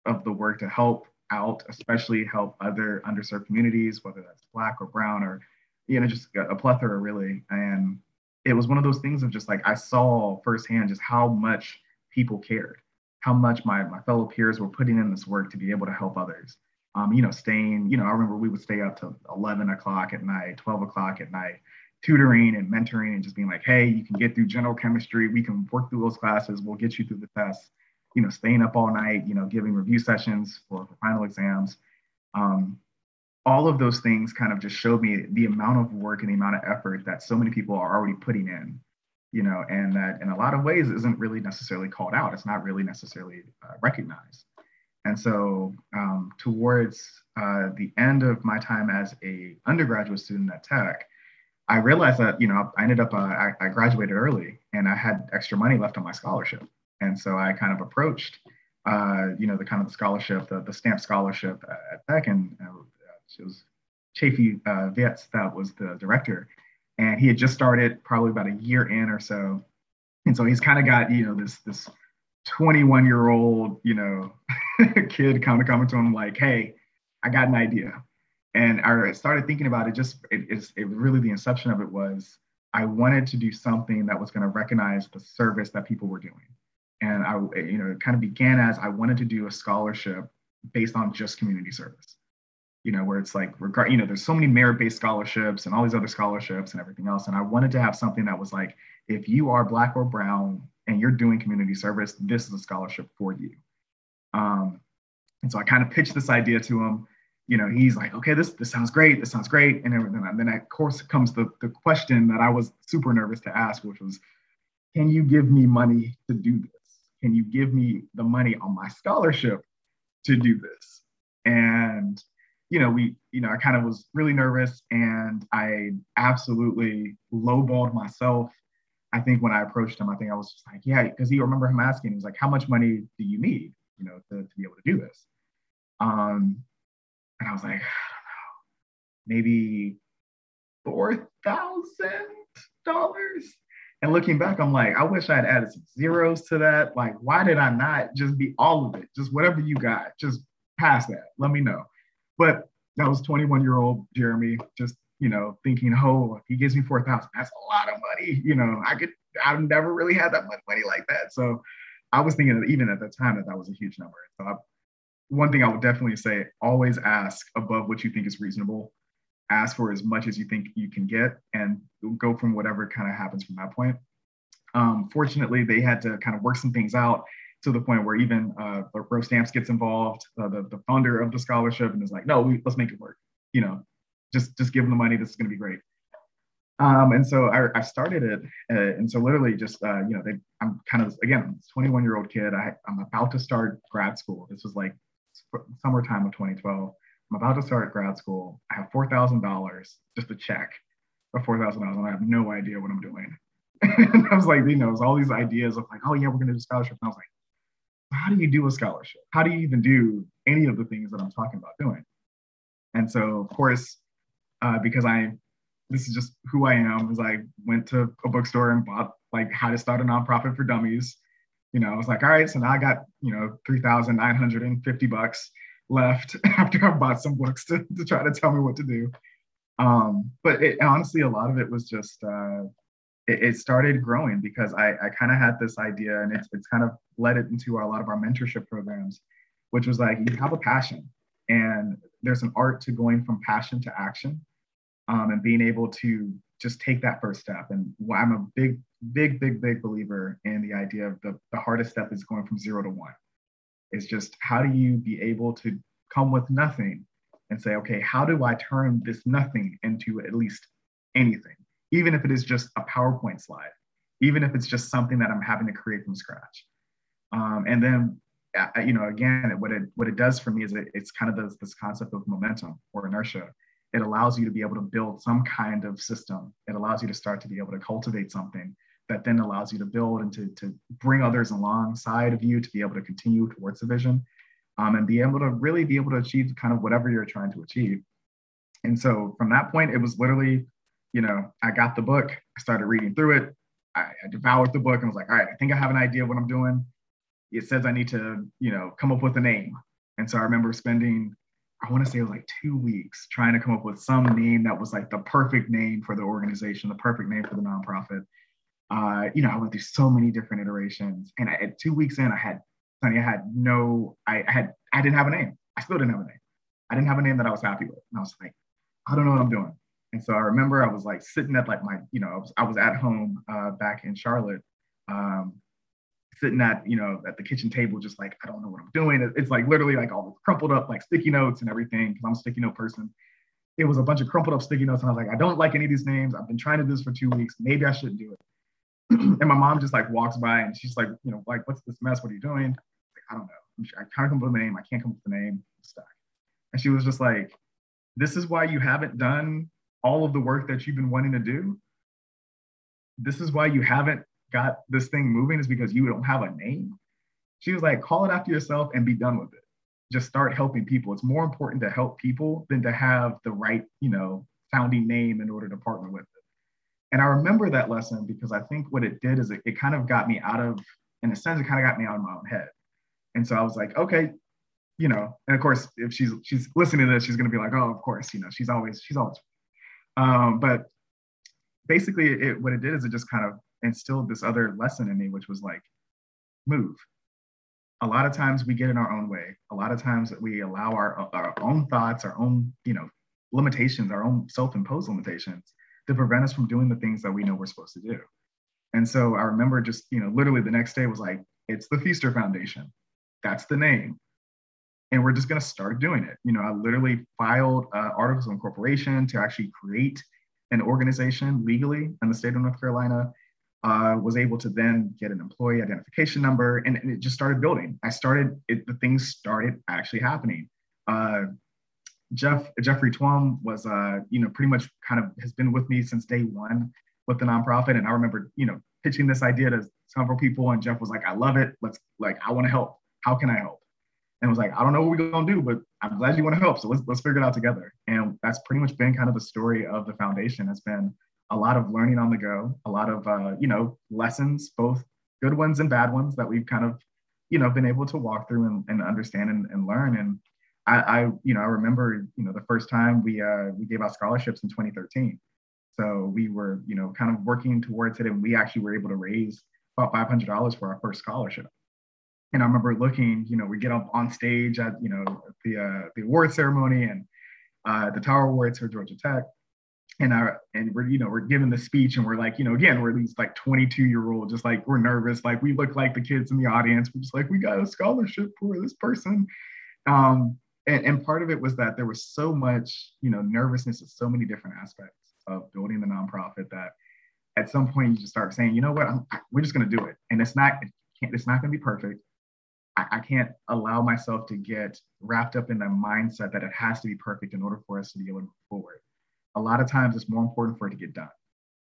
of the work to help out, especially help other underserved communities, whether that's Black or Brown or you know just a plethora really. And it was one of those things of just like I saw firsthand just how much people cared, how much my my fellow peers were putting in this work to be able to help others um, you know, staying, you know, I remember we would stay up to 11 o'clock at night, 12 o'clock at night, tutoring and mentoring and just being like, hey, you can get through general chemistry. We can work through those classes. We'll get you through the tests. You know, staying up all night, you know, giving review sessions for, for final exams. Um, all of those things kind of just showed me the amount of work and the amount of effort that so many people are already putting in, you know, and that in a lot of ways isn't really necessarily called out. It's not really necessarily uh, recognized. And so um, towards uh, the end of my time as a undergraduate student at Tech, I realized that, you know, I ended up, uh, I, I, graduated early and I had extra money left on my scholarship. And so I kind of approached, uh, you know, the kind of the scholarship, the, the Stamps scholarship at Tech and uh, it was Chaffee uh, Viets that was the director. And he had just started probably about a year in or so. And so he's kind of got, you know, this, this 21 year old, you know, kid kind of coming to him like, hey, I got an idea. And I started thinking about it, just it, it's it really the inception of it was I wanted to do something that was going to recognize the service that people were doing. And I, you know, it kind of began as I wanted to do a scholarship based on just community service. You know, where it's like, regard, you know, there's so many merit-based scholarships and all these other scholarships and everything else. And I wanted to have something that was like, if you are Black or Brown and you're doing community service, this is a scholarship for you. Um, and so I kind of pitched this idea to him. You know, he's like, okay, this this sounds great. This sounds great, and everything. And then of course comes the the question that I was super nervous to ask, which was, can you give me money to do this? Can you give me the money on my scholarship to do this? And you know, we, you know, I kind of was really nervous, and I absolutely lowballed myself I think when I approached him, I think I was just like, yeah, because he remember him asking, he was like, how much money do you need, you know, to, to be able to do this? Um, and I was like, I don't know, maybe four thousand dollars. And looking back, I'm like, I wish I had added some zeros to that. Like, why did I not just be all of it? Just whatever you got, just pass that. Let me know. But that was 21 year old Jeremy, just you know, thinking, oh, he gives me 4,000, that's a lot of money. You know, I could, I've never really had that much money like that. So I was thinking even at the time that that was a huge number. So I, one thing I would definitely say, always ask above what you think is reasonable. Ask for as much as you think you can get and go from whatever kind of happens from that point. Um, fortunately, they had to kind of work some things out to the point where even uh, Roe Stamps gets involved, uh, the, the founder of the scholarship, and is like, no, we, let's make it work. You know, just just give them the money. This is going to be great. Um, and so I, I started it, uh, and so literally just uh, you know, they, I'm kind of again, 21 year old kid. I, I'm about to start grad school. This was like summertime of 2012. I'm about to start grad school. I have four thousand dollars, just a check of four thousand dollars, and I have no idea what I'm doing. and I was like, you know, all these ideas of like, oh yeah, we're gonna do scholarship. And I was like, how do you do a scholarship? How do you even do any of the things that I'm talking about doing? And so, of course, uh, because I, this is just who I am, is I went to a bookstore and bought like how to start a nonprofit for dummies. You know, I was like, all right, so now I got, you know, 3,950 bucks left after I bought some books to, to try to tell me what to do. Um, but it, honestly, a lot of it was just, uh, it, it started growing because I, I kind of had this idea and it's, it's kind of led it into a lot of our mentorship programs, which was like, you have a passion and there's an art to going from passion to action um, and being able to just take that first step. And I'm a big, big, big, big believer in the idea of the, the hardest step is going from zero to one. It's just how do you be able to come with nothing and say, okay, how do I turn this nothing into at least anything? even if it is just a PowerPoint slide, even if it's just something that I'm having to create from scratch. Um, and then, uh, you know, again, what it what it does for me is it, it's kind of this, this concept of momentum or inertia. It allows you to be able to build some kind of system. It allows you to start to be able to cultivate something that then allows you to build and to, to bring others alongside of you to be able to continue towards the vision um, and be able to really be able to achieve kind of whatever you're trying to achieve. And so from that point, it was literally you know, I got the book, I started reading through it. I, I devoured the book and was like, all right, I think I have an idea of what I'm doing. It says I need to, you know, come up with a name. And so I remember spending, I want to say it was like two weeks trying to come up with some name that was like the perfect name for the organization, the perfect name for the nonprofit. Uh, you know, I went through so many different iterations. And I, at two weeks in, I had, Sonny, I had no, I, I had, I didn't have a name. I still didn't have a name. I didn't have a name that I was happy with. And I was like, I don't know what I'm doing. And so I remember I was like sitting at like my, you know, I was, I was at home uh, back in Charlotte, um, sitting at, you know, at the kitchen table, just like, I don't know what I'm doing. It's like literally like all the crumpled up like sticky notes and everything, because I'm a sticky note person. It was a bunch of crumpled up sticky notes. And I was like, I don't like any of these names. I've been trying to do this for two weeks. Maybe I shouldn't do it. And my mom just like walks by and she's like, you know, like, what's this mess? What are you doing? Like, I don't know. I can't come up with a name. I can't come up with a name. I'm stuck. And she was just like, this is why you haven't done all of the work that you've been wanting to do, this is why you haven't got this thing moving is because you don't have a name. She was like, call it after yourself and be done with it. Just start helping people. It's more important to help people than to have the right, you know, founding name in order to partner with it. And I remember that lesson because I think what it did is it, it kind of got me out of, in a sense, it kind of got me out of my own head. And so I was like, okay, you know, and of course, if she's she's listening to this, she's gonna be like, oh, of course, you know, she's always she's always um, but basically, it, what it did is it just kind of instilled this other lesson in me, which was like, move. A lot of times we get in our own way. A lot of times we allow our, our own thoughts, our own, you know, limitations, our own self-imposed limitations to prevent us from doing the things that we know we're supposed to do. And so I remember just, you know, literally the next day was like, it's the Feaster Foundation. That's the name and we're just going to start doing it. You know, I literally filed uh, articles of incorporation to actually create an organization legally in the state of North Carolina. Uh, was able to then get an employee identification number, and, and it just started building. I started it, the things started actually happening. Uh, Jeff Jeffrey Twum was, uh, you know, pretty much kind of has been with me since day one with the nonprofit, and I remember, you know, pitching this idea to several people, and Jeff was like, "I love it. Let's like, I want to help. How can I help?" and was like, I don't know what we're gonna do, but I'm glad you want to help. So let's let's figure it out together. And that's pretty much been kind of the story of the foundation. It's been a lot of learning on the go, a lot of uh, you know lessons, both good ones and bad ones that we've kind of you know been able to walk through and, and understand and, and learn. And I, I you know I remember you know the first time we uh, we gave out scholarships in 2013. So we were you know kind of working towards it, and we actually were able to raise about $500 for our first scholarship. And I remember looking, you know, we get up on stage at, you know, the uh, the award ceremony and uh, the Tower Awards for Georgia Tech, and our and we're you know we're giving the speech and we're like you know again we're these like 22 year old just like we're nervous. Like we look like the kids in the audience. We're just like we got a scholarship for this person. Um and, and part of it was that there was so much you know nervousness at so many different aspects of building the nonprofit that at some point you just start saying you know what? I'm, we're just going to do it. And it's not it it's not going to be perfect. I, I can't allow myself to get wrapped up in the mindset that it has to be perfect in order for us to be able to move forward. A lot of times it's more important for it to get done.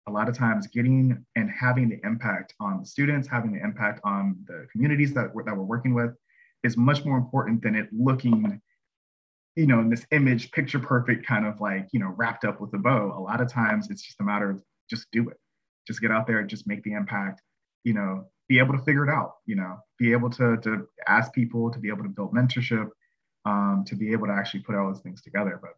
A lot of times getting and having the impact on the students, having the impact on the communities that that we're working with is much more important than it looking, you know, in this image, picture perfect kind of like, you know, wrapped up with a bow. A lot of times it's just a matter of just do it. Just get out there, just make the impact, you know, be able to figure it out, you know, be able to, to ask people, to be able to build mentorship, um, to be able to actually put all those things together. But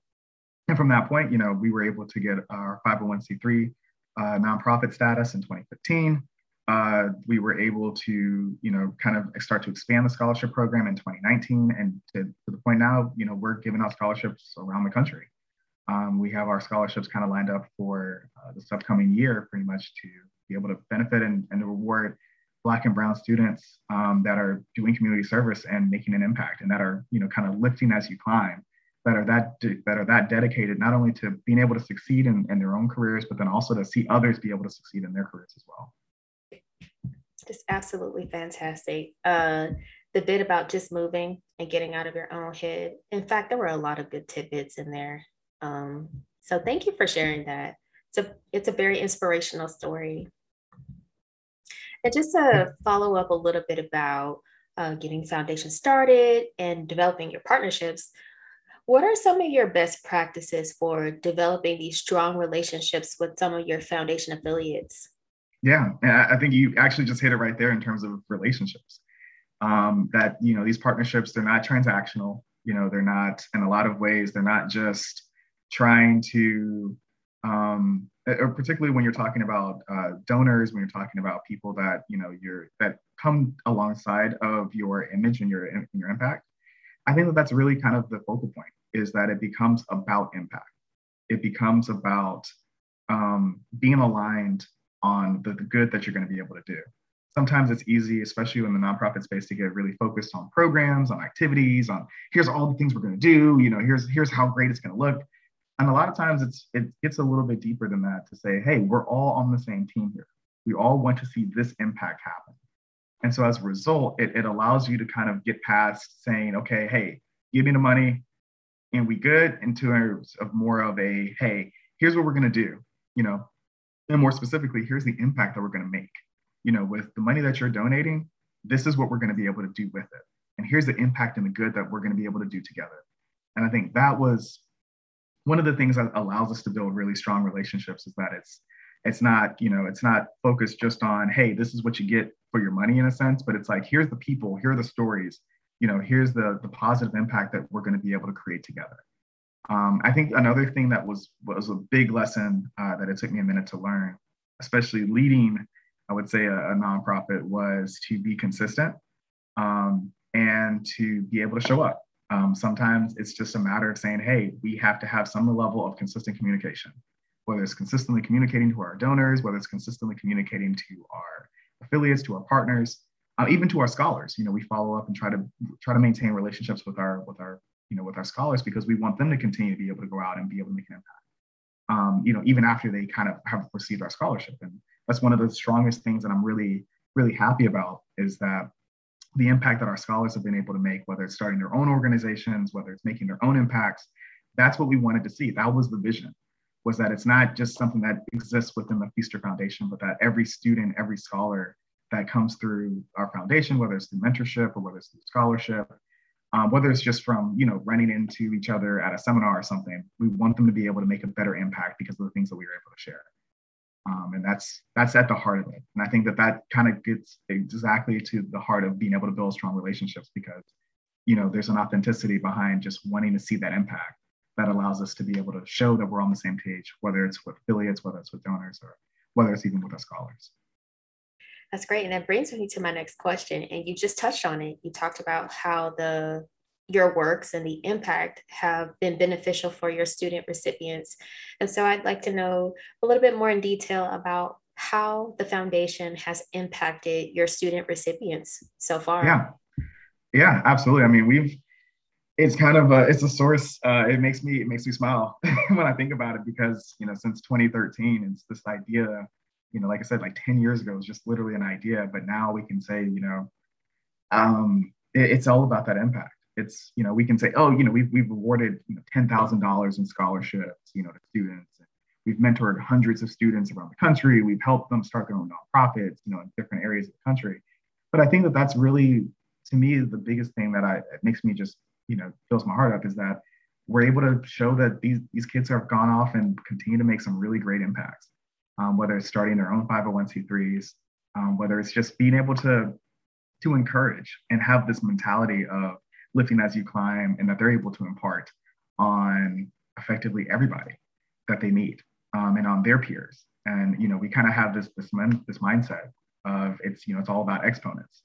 and from that point, you know, we were able to get our 501c3 uh, nonprofit status in 2015. Uh, we were able to, you know, kind of start to expand the scholarship program in 2019, and to, to the point now, you know, we're giving out scholarships around the country. Um, we have our scholarships kind of lined up for uh, this upcoming year, pretty much to be able to benefit and, and reward Black and Brown students um, that are doing community service and making an impact, and that are, you know, kind of lifting as you climb that are that that are that dedicated not only to being able to succeed in, in their own careers but then also to see others be able to succeed in their careers as well just absolutely fantastic. Uh, the bit about just moving and getting out of your own head. In fact there were a lot of good tidbits in there. Um, so thank you for sharing that. It's a, it's a very inspirational story. And just to follow up a little bit about uh, getting foundation started and developing your partnerships what are some of your best practices for developing these strong relationships with some of your foundation affiliates? Yeah, I think you actually just hit it right there in terms of relationships. Um, that you know these partnerships they're not transactional. You know they're not in a lot of ways they're not just trying to um, or particularly when you're talking about uh, donors, when you're talking about people that you know you're that come alongside of your image and your and your impact. I think that that's really kind of the focal point is that it becomes about impact. It becomes about um, being aligned on the, the good that you're going to be able to do. Sometimes it's easy, especially in the nonprofit space, to get really focused on programs, on activities, on here's all the things we're going to do. You know, here's here's how great it's going to look. And a lot of times it's it gets a little bit deeper than that to say, hey, we're all on the same team here. We all want to see this impact happen. And so as a result, it, it allows you to kind of get past saying, okay, hey, give me the money, and we good into of more of a hey here's what we're going to do you know and more specifically here's the impact that we're going to make. You know with the money that you're donating this is what we're going to be able to do with it. And here's the impact and the good that we're going to be able to do together. And i think that was one of the things that allows us to build really strong relationships is that it's it's not you know it's not focused just on hey this is what you get for your money in a sense but it's like here's the people here are the stories you know, here's the, the positive impact that we're going to be able to create together. Um, I think another thing that was was a big lesson uh, that it took me a minute to learn, especially leading, I would say, a, a nonprofit, was to be consistent um, and to be able to show up. Um, sometimes it's just a matter of saying, hey, we have to have some level of consistent communication, whether it's consistently communicating to our donors, whether it's consistently communicating to our affiliates, to our partners, uh, even to our scholars. You know, we follow up and try to try to maintain relationships with our with our you know with our scholars because we want them to continue to be able to go out and be able to make an impact. Um, you know, even after they kind of have received our scholarship, and that's one of the strongest things that I'm really really happy about is that the impact that our scholars have been able to make, whether it's starting their own organizations, whether it's making their own impacts, that's what we wanted to see. That was the vision, was that it's not just something that exists within the Feaster Foundation, but that every student, every scholar that comes through our foundation, whether it's through mentorship or whether it's through scholarship, um, whether it's just from you know running into each other at a seminar or something. We want them to be able to make a better impact because of the things that we were able to share. Um, and that's that's at the heart of it. And I think that that kind of gets exactly to the heart of being able to build strong relationships because you know there's an authenticity behind just wanting to see that impact that allows us to be able to show that we're on the same page, whether it's with affiliates, whether it's with donors, or whether it's even with our scholars. That's great. And that brings me to my next question. And you just touched on it. You talked about how the your works and the impact have been beneficial for your student recipients. And so I'd like to know a little bit more in detail about how the foundation has impacted your student recipients so far. Yeah. Yeah, absolutely. I mean, we've it's kind of a, it's a source. Uh, it makes me it makes me smile when I think about it because you know since 2013 it's this idea. You know, like I said, like 10 years ago, it was just literally an idea, but now we can say, you know, um, it, it's all about that impact. It's you know we can say, oh, you know, we've we've awarded you know ten thousand dollars in scholarships, you know, to students. We've mentored hundreds of students around the country. We've helped them start their own nonprofits, you know, in different areas of the country. But I think that that's really, to me, the biggest thing that I it makes me just you know fills my heart up is that we're able to show that these these kids have gone off and continue to make some really great impacts. Um, whether it's starting their own 501c3s, um, whether it's just being able to to encourage and have this mentality of lifting as you climb, and that they're able to impart on effectively everybody that they meet um, and on their peers. And you know, we kind of have this this men, this mindset of it's you know it's all about exponents.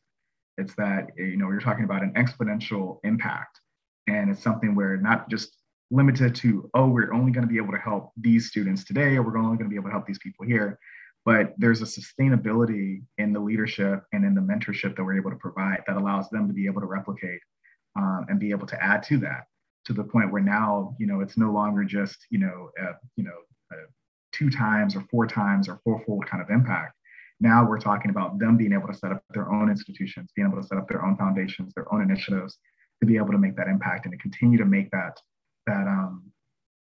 It's that you know you're talking about an exponential impact and it's something where not just limited to oh we're only going to be able to help these students today or we're only going to be able to help these people here. But there's a sustainability in the leadership and in the mentorship that we're able to provide that allows them to be able to replicate um, and be able to add to that to the point where now you know it's no longer just you know you know two times or four times or fourfold kind of impact. Now we're talking about them being able to set up their own institutions being able to set up their own foundations their own initiatives to be able to make that impact and to continue to make that that um,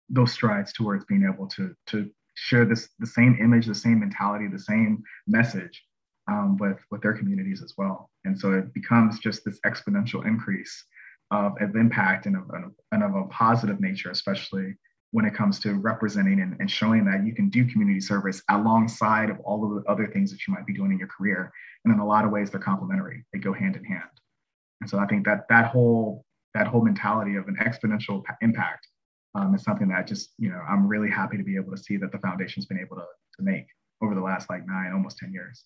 those strides towards being able to to share this the same image, the same mentality, the same message um, with with their communities as well. And so it becomes just this exponential increase of, of impact and of, and of a positive nature, especially when it comes to representing and, and showing that you can do community service alongside of all of the other things that you might be doing in your career. And in a lot of ways, they're complementary. They go hand in hand. And so I think that that whole that whole mentality of an exponential impact um, is something that just you know I'm really happy to be able to see that the foundation's been able to to make over the last like nine almost ten years.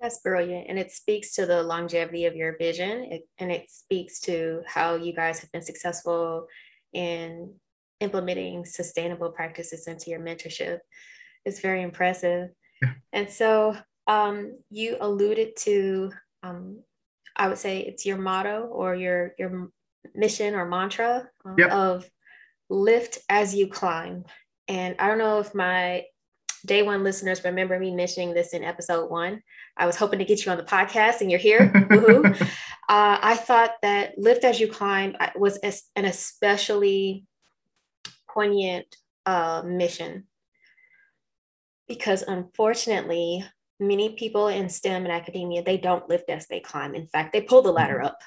That's brilliant. And it speaks to the longevity of your vision. It, and it speaks to how you guys have been successful in implementing sustainable practices into your mentorship. It's very impressive. Yeah. And so um, you alluded to um, I would say it's your motto or your your mission or mantra um, yep. of lift as you climb. And I don't know if my day one listeners remember me mentioning this in episode one. I was hoping to get you on the podcast and you're here. uh, I thought that lift as you climb uh, was an especially poignant uh, mission because unfortunately, many people in STEM and academia, they don't lift as they climb. In fact, they pull the ladder mm. up.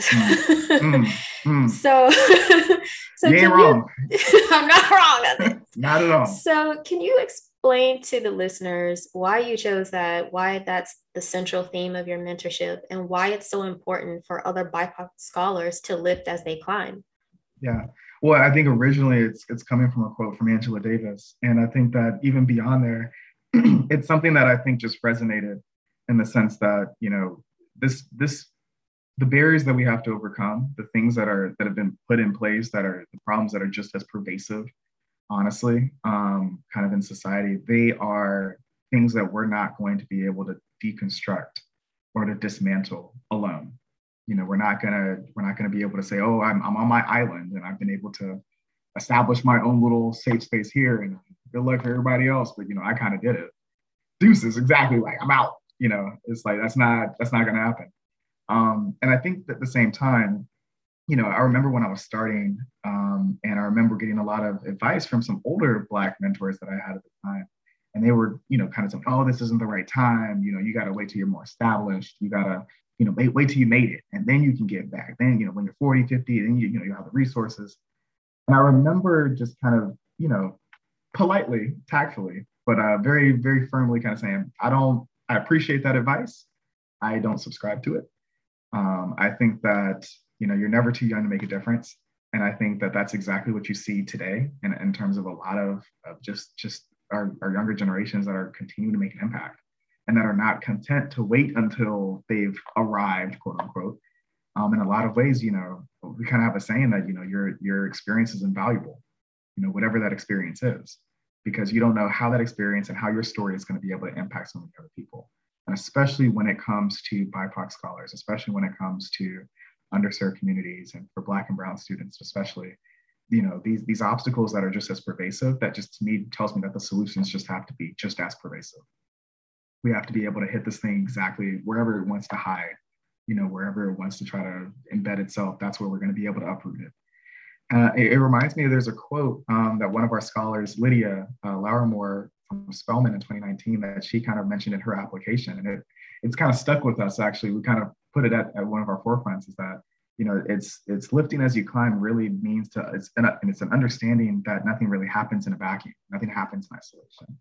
mm, mm. So, so you wrong. You, I'm not wrong. not at all. So, can you explain to the listeners why you chose that, why that's the central theme of your mentorship, and why it's so important for other BIPOC scholars to lift as they climb? Yeah. Well, I think originally it's it's coming from a quote from Angela Davis, and I think that even beyond there, it's something that I think just resonated in the sense that you know this this the barriers that we have to overcome, the things that are that have been put in place that are the problems that are just as pervasive, honestly, um, kind of in society, they are things that we're not going to be able to deconstruct or to dismantle alone. You know, we're not gonna we're not gonna be able to say, oh, I'm I'm on my island and I've been able to establish my own little safe space here and good luck for everybody else. But you know, I kind of did it. Deuces, exactly like I'm out. You know, it's like that's not that's not gonna happen. Um, and I think at the same time, you know, I remember when I was starting, um, and I remember getting a lot of advice from some older Black mentors that I had at the time. And they were, you know, kind of saying, oh, this isn't the right time. You know, you got to wait till you're more established. You got to, you know, wait, wait till you made it. And then you can get back. Then, you know, when you're 40, 50, then you, you know, you have the resources. And I remember just kind of, you know, politely, tactfully, but uh, very, very firmly kind of saying, I don't, I appreciate that advice. I don't subscribe to it. Um, I think that, you know, you're never too young to make a difference. And I think that that's exactly what you see today in, in terms of a lot of, of just, just our, our younger generations that are continuing to make an impact and that are not content to wait until they've arrived, quote unquote, um, in a lot of ways, you know, we kind of have a saying that, you know, your, your experience is invaluable, you know, whatever that experience is, because you don't know how that experience and how your story is going to be able to impact so many other people. And especially when it comes to BIPOC scholars, especially when it comes to underserved communities and for Black and Brown students, especially, you know, these, these obstacles that are just as pervasive, that just to me tells me that the solutions just have to be just as pervasive. We have to be able to hit this thing exactly wherever it wants to hide you know, wherever it wants to try to embed itself, that's where we're going to be able to uproot it. Uh, it, it, reminds me, there's a quote um, that one of our scholars, Lydia uh, from Spelman in 2019, that she kind of mentioned in her application. And it, it's kind of stuck with us, actually. We kind of put it at, at one of our forefronts is that, you know, it's it's lifting as you climb really means to, it's an, and it's an understanding that nothing really happens in a vacuum. Nothing happens in isolation.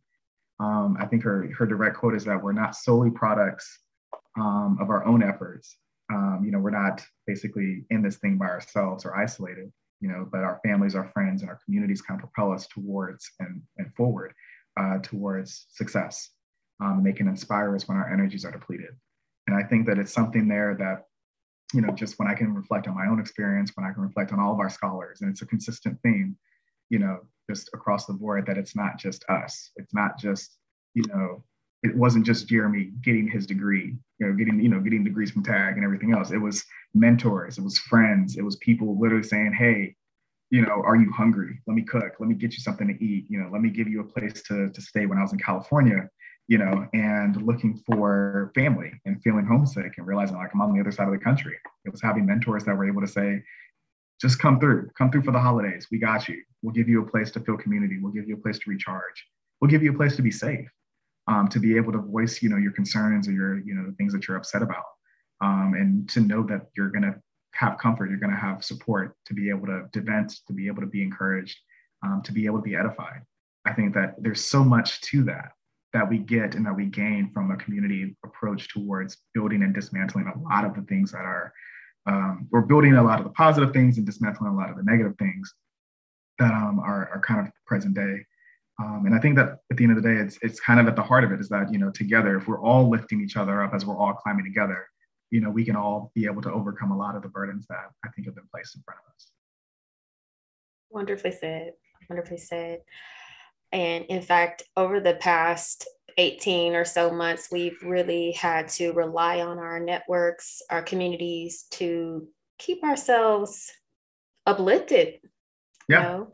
Um, I think her, her direct quote is that we're not solely products um, of our own efforts. Um, you know, we're not basically in this thing by ourselves or isolated, you know, but our families, our friends, and our communities kind of propel us towards and, and forward uh, towards success. Um, they can inspire us when our energies are depleted. And I think that it's something there that, you know, just when I can reflect on my own experience, when I can reflect on all of our scholars, and it's a consistent theme, you know, just across the board that it's not just us. It's not just, you know, it wasn't just Jeremy getting his degree, you know, getting, you know, getting degrees from TAG and everything else. It was mentors, it was friends, it was people literally saying, Hey, you know, are you hungry? Let me cook, let me get you something to eat, you know, let me give you a place to, to stay when I was in California, you know, and looking for family and feeling homesick and realizing like I'm on the other side of the country. It was having mentors that were able to say, just come through, come through for the holidays. We got you. We'll give you a place to feel community. We'll give you a place to recharge. We'll give you a place to be safe um, to be able to voice, you know, your concerns or your, you know, the things that you're upset about, um, and to know that you're going to have comfort, you're going to have support to be able to, to vent, to be able to be encouraged, um, to be able to be edified. I think that there's so much to that that we get and that we gain from a community approach towards building and dismantling a lot of the things that are um, we're building a lot of the positive things and dismantling a lot of the negative things that um, are, are kind of present day um, and I think that at the end of the day, it's it's kind of at the heart of it is that you know together, if we're all lifting each other up as we're all climbing together, you know, we can all be able to overcome a lot of the burdens that I think have been placed in front of us. Wonderfully said. Wonderfully said. And in fact, over the past 18 or so months, we've really had to rely on our networks, our communities to keep ourselves uplifted. Yeah. You know?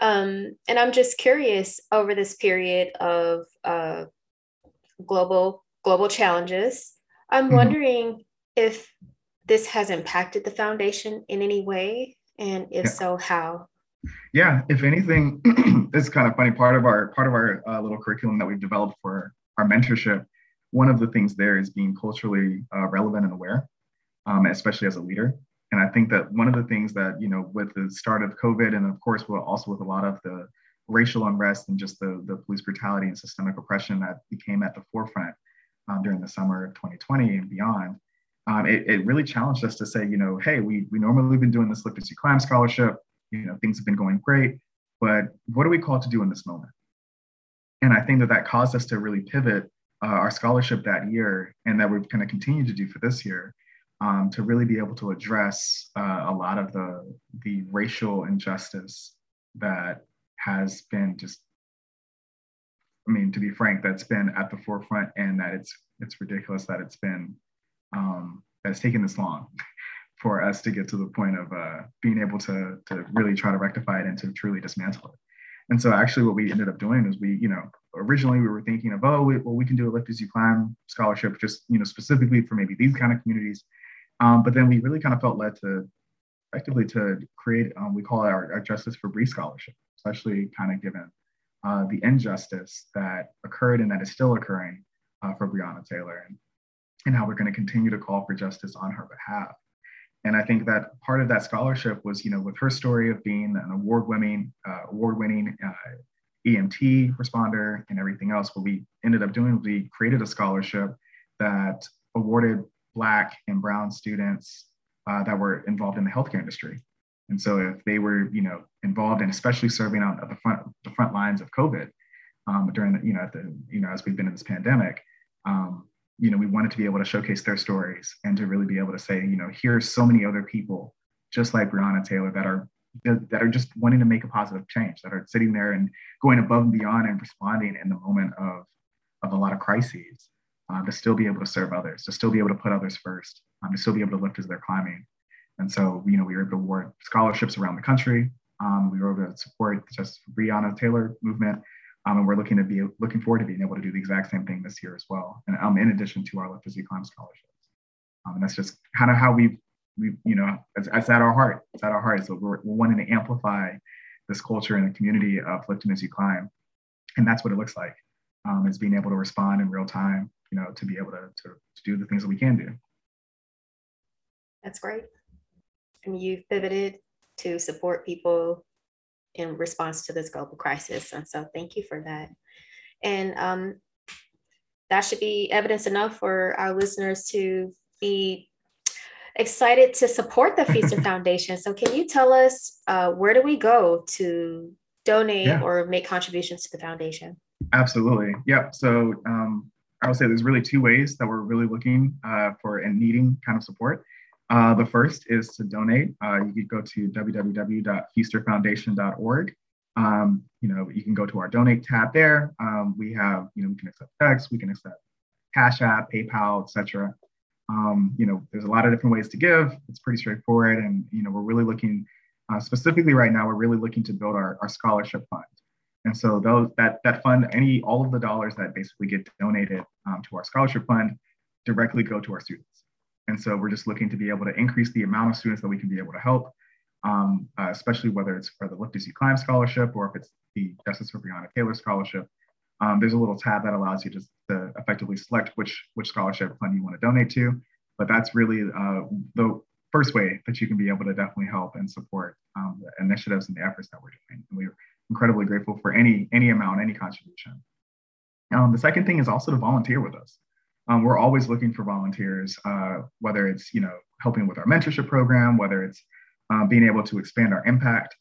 Um, and I'm just curious over this period of uh, global global challenges. I'm mm-hmm. wondering if this has impacted the foundation in any way, and if yeah. so, how? Yeah, if anything, it's kind of funny. Part of our part of our uh, little curriculum that we've developed for our mentorship, one of the things there is being culturally uh, relevant and aware, um, especially as a leader. And I think that one of the things that, you know, with the start of COVID and of course, also with a lot of the racial unrest and just the, the police brutality and systemic oppression that became at the forefront um, during the summer of 2020 and beyond, um, it, it, really challenged us to say, you know, hey, we, we normally been doing this As Climb scholarship, you know, things have been going great, but what are we called to do in this moment? And I think that that caused us to really pivot uh, our scholarship that year and that we're going to continue to do for this year um, to really be able to address uh, a lot of the the racial injustice that has been just I mean, to be frank, that's been at the forefront, and that it's it's ridiculous that it's been um, that it's taken this long for us to get to the point of uh, being able to to really try to rectify it and to truly dismantle it. And so, actually, what we ended up doing is we, you know, originally we were thinking of, oh, we, well, we can do a Lift As You Climb scholarship, just you know, specifically for maybe these kind of communities. Um, but then we really kind of felt led to effectively to create, um, we call it our, our, Justice for Bree Scholarship, especially kind of given uh, the injustice that occurred and that is still occurring uh, for Breonna Taylor and, and how we're going to continue to call for justice on her behalf. And I think that part of that scholarship was, you know, with her story of being an award-winning, uh, award-winning uh, EMT responder and everything else, what we ended up doing, we created a scholarship that awarded Black and Brown students uh, that were involved in the healthcare industry. And so if they were, you know, involved in especially serving on the front the front lines of COVID um, during the, you know, the, you know, as we've been in this pandemic, um, you know, we wanted to be able to showcase their stories and to really be able to say, you know, here's so many other people just like Breonna Taylor that are that are just wanting to make a positive change, that are sitting there and going above and beyond and responding in the moment of of a lot of crises, uh, to still be able to serve others, to still be able to put others first, um, to still be able to lift as they're climbing. And so, you know, we were able to award scholarships around the country. Um, we were able to support just Breonna Taylor movement. Um, and we're looking to be looking forward to being able to do the exact same thing this year as well. And um, in addition to our Lift as You Climb scholarships. Um, and that's just kind of how we we, you know, it's, it's at our heart. It's at our heart. So we're, we're wanting to amplify this culture and the community of lifting as you climb. And that's what it looks like, um, is being able to respond in real time, you know, to be able to, to, to do the things that we can do. That's great. And you've pivoted to support people in response to this global crisis. And so thank you for that. And um, that should be evidence enough for our listeners to be excited to support the Feaster Foundation. So, can you tell us uh, where do we go to donate yeah. or make contributions to the foundation? Absolutely. Yep. So, um, I would say there's really two ways that we're really looking uh, for and needing kind of support. Uh, the first is to donate. Uh, you could go to www.feasterfoundation.org. Um, you know, you can go to our donate tab there. Um, we have, you know, we can accept checks, we can accept Cash App, PayPal, etc. Um, you know, there's a lot of different ways to give. It's pretty straightforward. And, you know, we're really looking, uh, specifically right now, we're really looking to build our, our scholarship fund. And so those that that fund, any all of the dollars that basically get donated um, to our scholarship fund directly go to our students. And so we're just looking to be able to increase the amount of students that we can be able to help, um, uh, especially whether it's for the Lift You Climb scholarship or if it's the Justice for Breonna Taylor scholarship. Um, there's a little tab that allows you just to effectively select which which scholarship fund you want to donate to. But that's really uh, the first way that you can be able to definitely help and support um, the initiatives and the efforts that we're doing. And we're incredibly grateful for any any amount, any contribution. Um, the second thing is also to volunteer with us. Um, we're always looking for volunteers, uh, whether it's you know helping with our mentorship program, whether it's uh, being able to expand our impact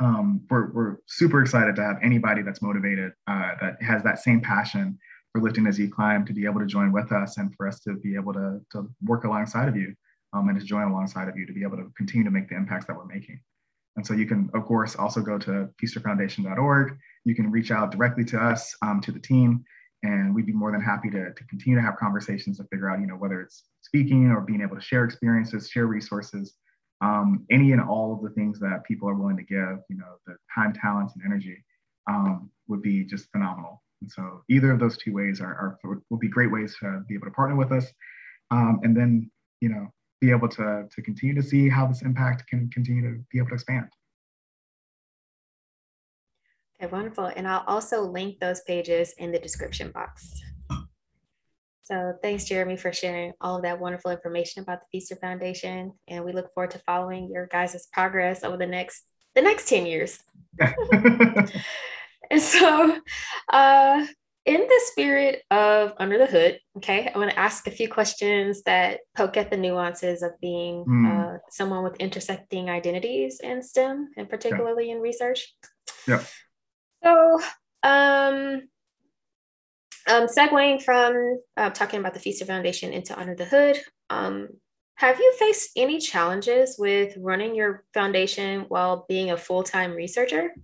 um, we're, we're super excited to have anybody that's motivated, uh, that has that same passion for lifting as you climb to be able to join with us and for us to be able to, to work alongside of you um, and to join alongside of you to be able to continue to make the impacts that we're making. And so you can, of course, also go to feasterfoundation.org. You can reach out directly to us, um, to the team, and we'd be more than happy to, to continue to have conversations to figure out, you know, whether it's speaking or being able to share experiences, share resources, um, any and all of the things that people are willing to give, you know, the time, talents, and energy um, would be just phenomenal. And so either of those two ways are, are will be great ways to be able to partner with us, um, and then you know be able to to continue to see how this impact can continue to be able to expand. Okay, wonderful. And I'll also link those pages in the description box. So thanks, Jeremy, for sharing all of that wonderful information about the Feaster Foundation. And we look forward to following your guys' progress over the next the next 10 years. and so uh, in the spirit of under the hood, okay, I want to ask a few questions that poke at the nuances of being mm. uh, someone with intersecting identities in STEM and particularly yeah. in research. Yeah. So um um, segueing from uh, talking about the Feaster Foundation into Under the Hood, um, have you faced any challenges with running your foundation while being a full time researcher?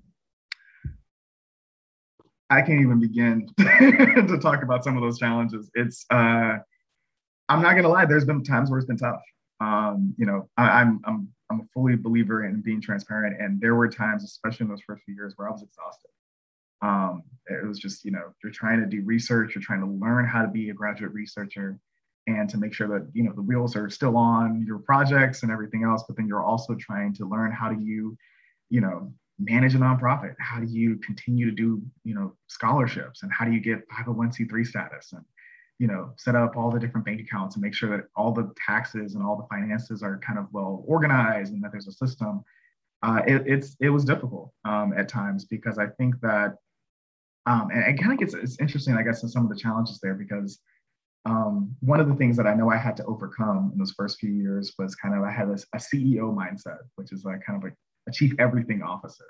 I can't even begin to talk about some of those challenges. It's, uh, I'm not gonna lie, there's been times where it's been tough. Um, you know, I, I'm, I'm, I'm a fully believer in being transparent, and there were times, especially in those first few years, where I was exhausted. Um, it was just, you know, you're trying to do research, you're trying to learn how to be a graduate researcher and to make sure that, you know, the wheels are still on your projects and everything else. But then you're also trying to learn how do you, you know, manage a nonprofit? How do you continue to do, you know, scholarships and how do you get 501c3 status and, you know, set up all the different bank accounts and make sure that all the taxes and all the finances are kind of well organized and that there's a system. Uh, it, it's it was difficult um, at times because I think that um, and it kind of gets it's interesting, I guess, in some of the challenges there because um, one of the things that I know I had to overcome in those first few years was kind of I had a CEO mindset, which is like kind of like a chief everything officer,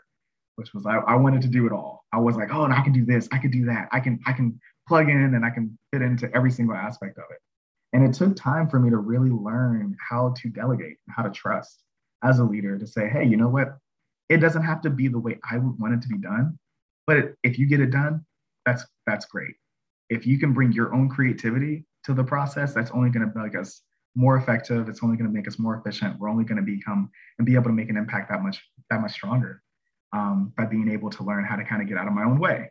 which was I, I wanted to do it all. I was like, oh, and I can do this, I can do that, I can I can plug in and I can fit into every single aspect of it. And it took time for me to really learn how to delegate, and how to trust as a leader to say, hey, you know what? It doesn't have to be the way I would want it to be done, but if you get it done, that's that's great. If you can bring your own creativity to the process, that's only going to make us more effective. It's only going to make us more efficient. We're only going to become and be able to make an impact that much that much stronger um, by being able to learn how to kind of get out of my own way,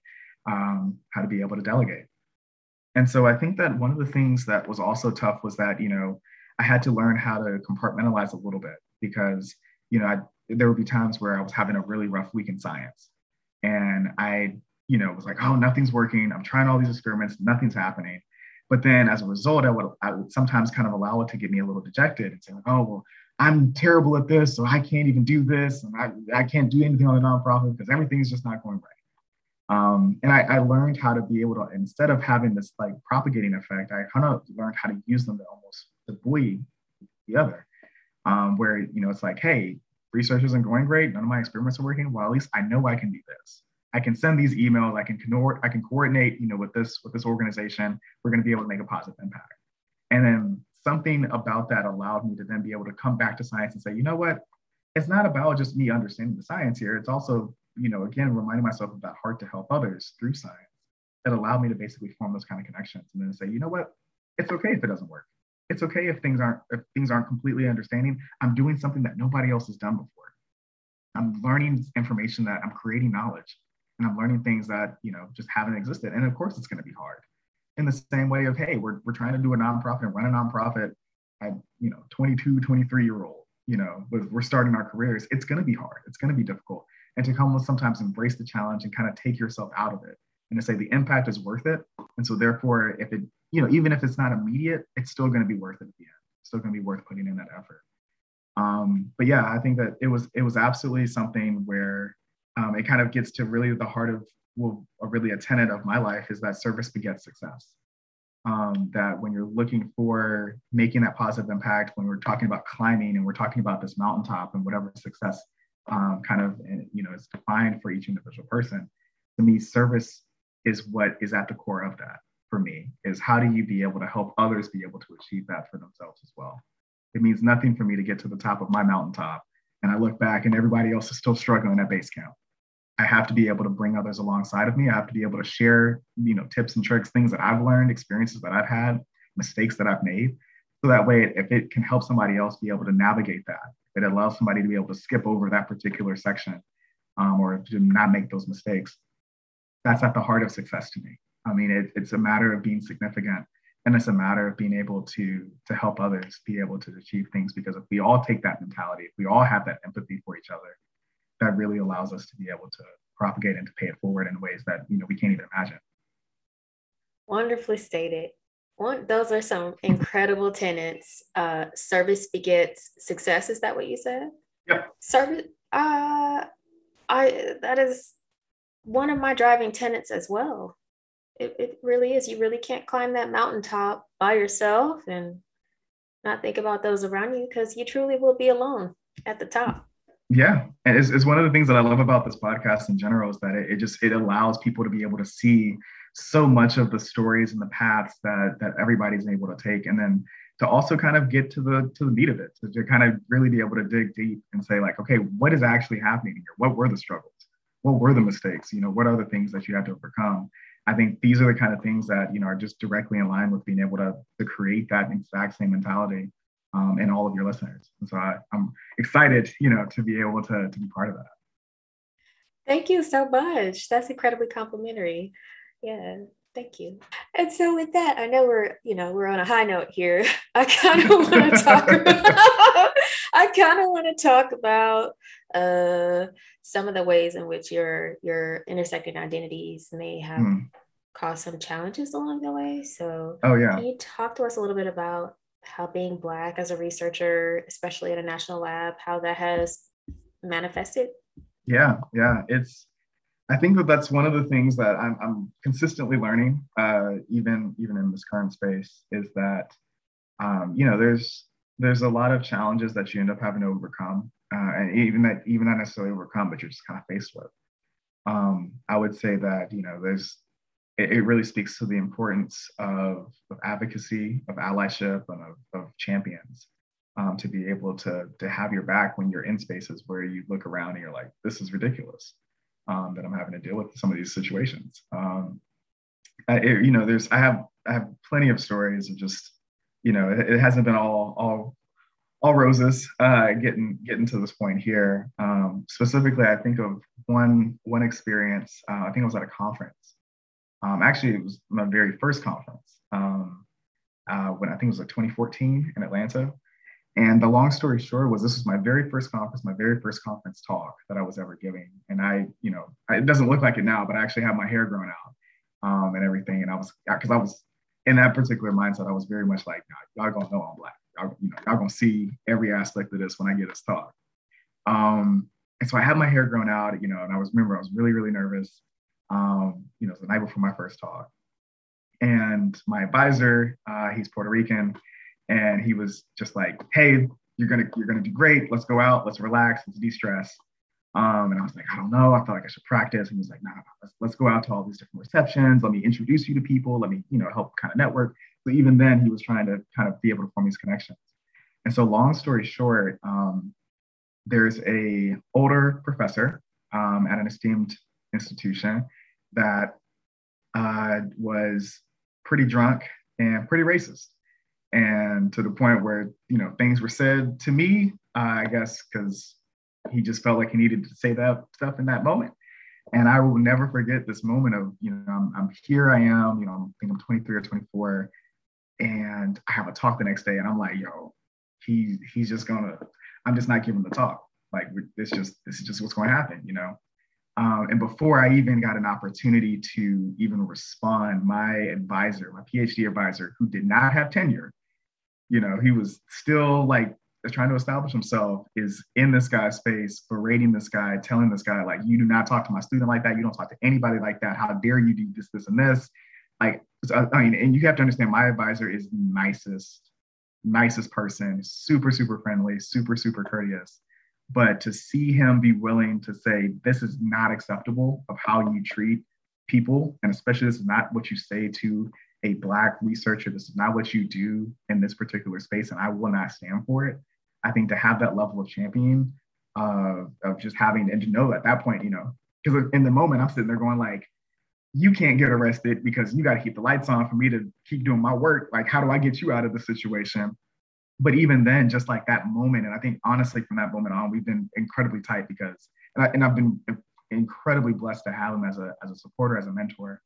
um, how to be able to delegate. And so I think that one of the things that was also tough was that you know I had to learn how to compartmentalize a little bit because you know I, there would be times where I was having a really rough week in science, and I you know was like, oh, nothing's working. I'm trying all these experiments, nothing's happening. But then as a result, I would I would sometimes kind of allow it to get me a little dejected and say like, oh well, I'm terrible at this, so I can't even do this, and I, I can't do anything on the nonprofit because everything's just not going right. Um, and I, I, learned how to be able to instead of having this like propagating effect, I kind of learned how to use them to almost to buoy the other um, where you know it's like, hey, research isn't going great, none of my experiments are working. Well, at least I know I can do this. I can send these emails. I can I can coordinate, you know, with this with this organization. We're going to be able to make a positive impact. And then something about that allowed me to then be able to come back to science and say, you know what? It's not about just me understanding the science here. It's also, you know, again, reminding myself of that heart to help others through science that allowed me to basically form those kind of connections and then say, you know what? It's okay if it doesn't work it's okay if things aren't if things aren't completely understanding. I'm doing something that nobody else has done before. I'm learning information that I'm creating knowledge and I'm learning things that you know just haven't existed. And of course it's going to be hard. In the same way of hey, we're we're trying to do a nonprofit and run a nonprofit at you know 22, 23 year old, you know, we're starting our careers. It's going to be hard. It's going to be difficult. And to come with sometimes embrace the challenge and kind of take yourself out of it and to say the impact is worth it. And so therefore, if it you know, even if it's not immediate, it's still going to be worth it at the end. It's still going to be worth putting in that effort. Um, but yeah, I think that it was it was absolutely something where um, it kind of gets to really the heart of well, really a tenet of my life is that service begets success. Um, that when you're looking for making that positive impact, when we're talking about climbing and we're talking about this mountaintop and whatever success um, kind of you know is defined for each individual person, to me, service is what is at the core of that for me is how do you be able to help others be able to achieve that for themselves as well? It means nothing for me to get to the top of my mountaintop and I look back and everybody else is still struggling at base camp. I have to be able to bring others alongside of me. I have to be able to share, you know, tips and tricks, things that I've learned, experiences that I've had, mistakes that I've made. So that way, if it can help somebody else be able to navigate that, it allows somebody to be able to skip over that particular section um, or to not make those mistakes. That's at the heart of success to me. I mean, it, it's a matter of being significant and it's a matter of being able to to help others be able to achieve things because if we all take that mentality if we all have that empathy for each other that really allows us to be able to propagate and to pay it forward in ways that you know we can't even imagine. Wonderfully stated. One, those are some incredible tenets. Uh, service begets success is that what you said? Yep. Service uh i that is one of my driving tenets as well. It, it really is. You really can't climb that mountaintop by yourself and not think about those around you because you truly will be alone at the top. Yeah. And it's, it's one of the things that I love about this podcast in general is that it, it just, it allows people to be able to see so much of the stories and the paths that, that everybody's able to take. And then to also kind of get to the, to the meat of it, to, to kind of really be able to dig deep and say like, okay, what is actually happening here? What were the struggles? What were the mistakes? You know, what are the things that you had to overcome? I think these are the kind of things that you know are just directly in line with being able to to create that exact same mentality um, in all of your listeners. And so I, I'm excited, you know, to be able to to be part of that. Thank you so much. That's incredibly complimentary. Yeah, thank you. And so with that, I know we're, you know, we're on a high note here. I kind of want to talk about I kind of want to talk about uh some of the ways in which your your intersecting identities may have mm. caused some challenges along the way. So, oh yeah, can you talk to us a little bit about how being Black as a researcher, especially at a national lab, how that has manifested? Yeah, yeah, it's. I think that that's one of the things that I'm, I'm consistently learning, uh, even even in this current space, is that um, you know there's there's a lot of challenges that you end up having to overcome uh, and even that even not necessarily overcome, but you're just kind of faced with. Um, I would say that you know there's it, it, really speaks to the importance of, of advocacy, of allyship, and of, of champions um, to be able to, to have your back when you're in spaces where you look around and you're like, this is ridiculous um, that I'm having to deal with some of these situations. Um, it, you know, there's I have I have plenty of stories of just, you know, it, it hasn't been all all all roses uh, getting getting to this point here. Um, specifically, I think of one one experience. Uh, I think I was at a conference. Um, actually, it was my very first conference um, uh, when I think it was like 2014 in Atlanta. And the long story short was this was my very first conference, my very first conference talk that I was ever giving. And I, you know, it doesn't look like it now, but I actually had my hair grown out um, and everything. And I was, because I was in that particular mindset, I was very much like, y'all gonna know I'm black. Y'all, you know, y'all gonna see every aspect of this when I get this talk. Um, and so I had my hair grown out, you know, and I was remember I was really, really nervous. Um, you know, the night before my first talk. And my advisor, uh, he's Puerto Rican and he was just like, "Hey, you're gonna you're gonna do great. Let's go out. Let's relax. Let's de-stress." Um, and I was like, I don't know. I felt like I should practice. And he was like, no, no, no, let's, let's go out to all these different receptions. Let me introduce you to people. Let me, you know, help kind of network. So even then, he was trying to kind of be able to form these connections. And so, long story short, um, there's a older professor um, at an esteemed institution that uh, was pretty drunk and pretty racist. And to the point where you know things were said to me uh, i guess because he just felt like he needed to say that stuff in that moment. And i will never forget this moment of you know i'm, I'm here i am you know i think i'm 23 or 24 and i have a talk the next day and i'm like yo he he's just gonna i'm just not giving the talk. Like this just this is just what's to happen you know um, and before I even got an opportunity to even respond, my advisor, my PhD advisor, who did not have tenure, you know, he was still like trying to establish himself, is in this guy's face, berating this guy, telling this guy, like, you do not talk to my student like that. You don't talk to anybody like that. How dare you do this, this, and this? Like, I mean, and you have to understand, my advisor is nicest, nicest person, super, super friendly, super, super courteous. But to see him be willing to say, this is not acceptable of how you treat people, and especially this is not what you say to a black researcher this is not what you do in this particular space and i will not stand for it i think to have that level of champion uh, of just having and to know at that point you know because in the moment i'm sitting there going like you can't get arrested because you got to keep the lights on for me to keep doing my work. Like how do i get you out of the situation but even then just like that moment and i think honestly from that moment on we've been incredibly tight because and, I, and i've been incredibly blessed to have him as a, as a supporter as a mentor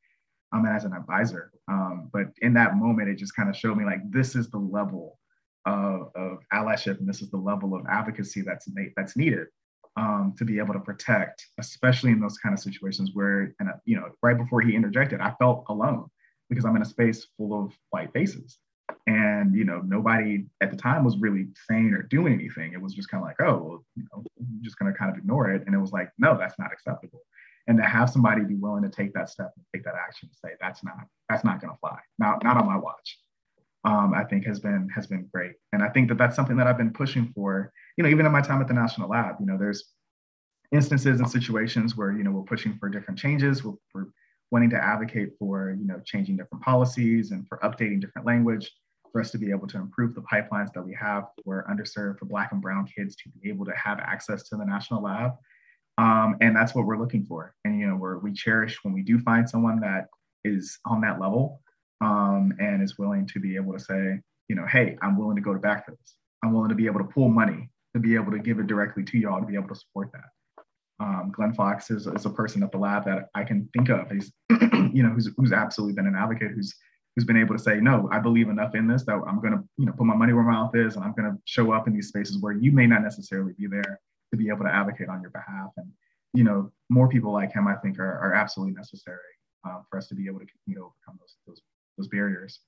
um, as an advisor. Um, but in that moment, it just kind of showed me like this is the level of, of allyship and this is the level of advocacy that's that's needed um, to be able to protect, especially in those kind of situations where, and you know, right before he interjected, I felt alone because I'm in a space full of white faces. And you know, nobody at the time was really saying or doing anything. It was just kind of like, oh, well, you know, I'm just going to kind of ignore it. And it was like, no, that's not acceptable and to have somebody be willing to take that step and take that action and say that's not that's not going to fly not not on my watch um, i think has been has been great and i think that that's something that i've been pushing for you know even in my time at the national lab you know there's instances and situations where you know we're pushing for different changes we're, we're wanting to advocate for you know changing different policies and for updating different language for us to be able to improve the pipelines that we have for underserved for black and brown kids to be able to have access to the national lab um, and that's what we're looking for. And, you know, we're, we cherish when we do find someone that is on that level um, and is willing to be able to say, you know, hey, I'm willing to go to back for this. I'm willing to be able to pull money to be able to give it directly to y'all to be able to support that. Um, Glenn Fox is, is a person at the lab that I can think of. He's, you know, who's, who's absolutely been an advocate, who's who's been able to say, no, I believe enough in this that I'm going to, you know, put my money where my mouth is, and I'm going to show up in these spaces where you may not necessarily be there, to be able to advocate on your behalf. And, you know, more people like him, I think, are, are absolutely necessary uh, for us to be able to continue to overcome those, those, those barriers.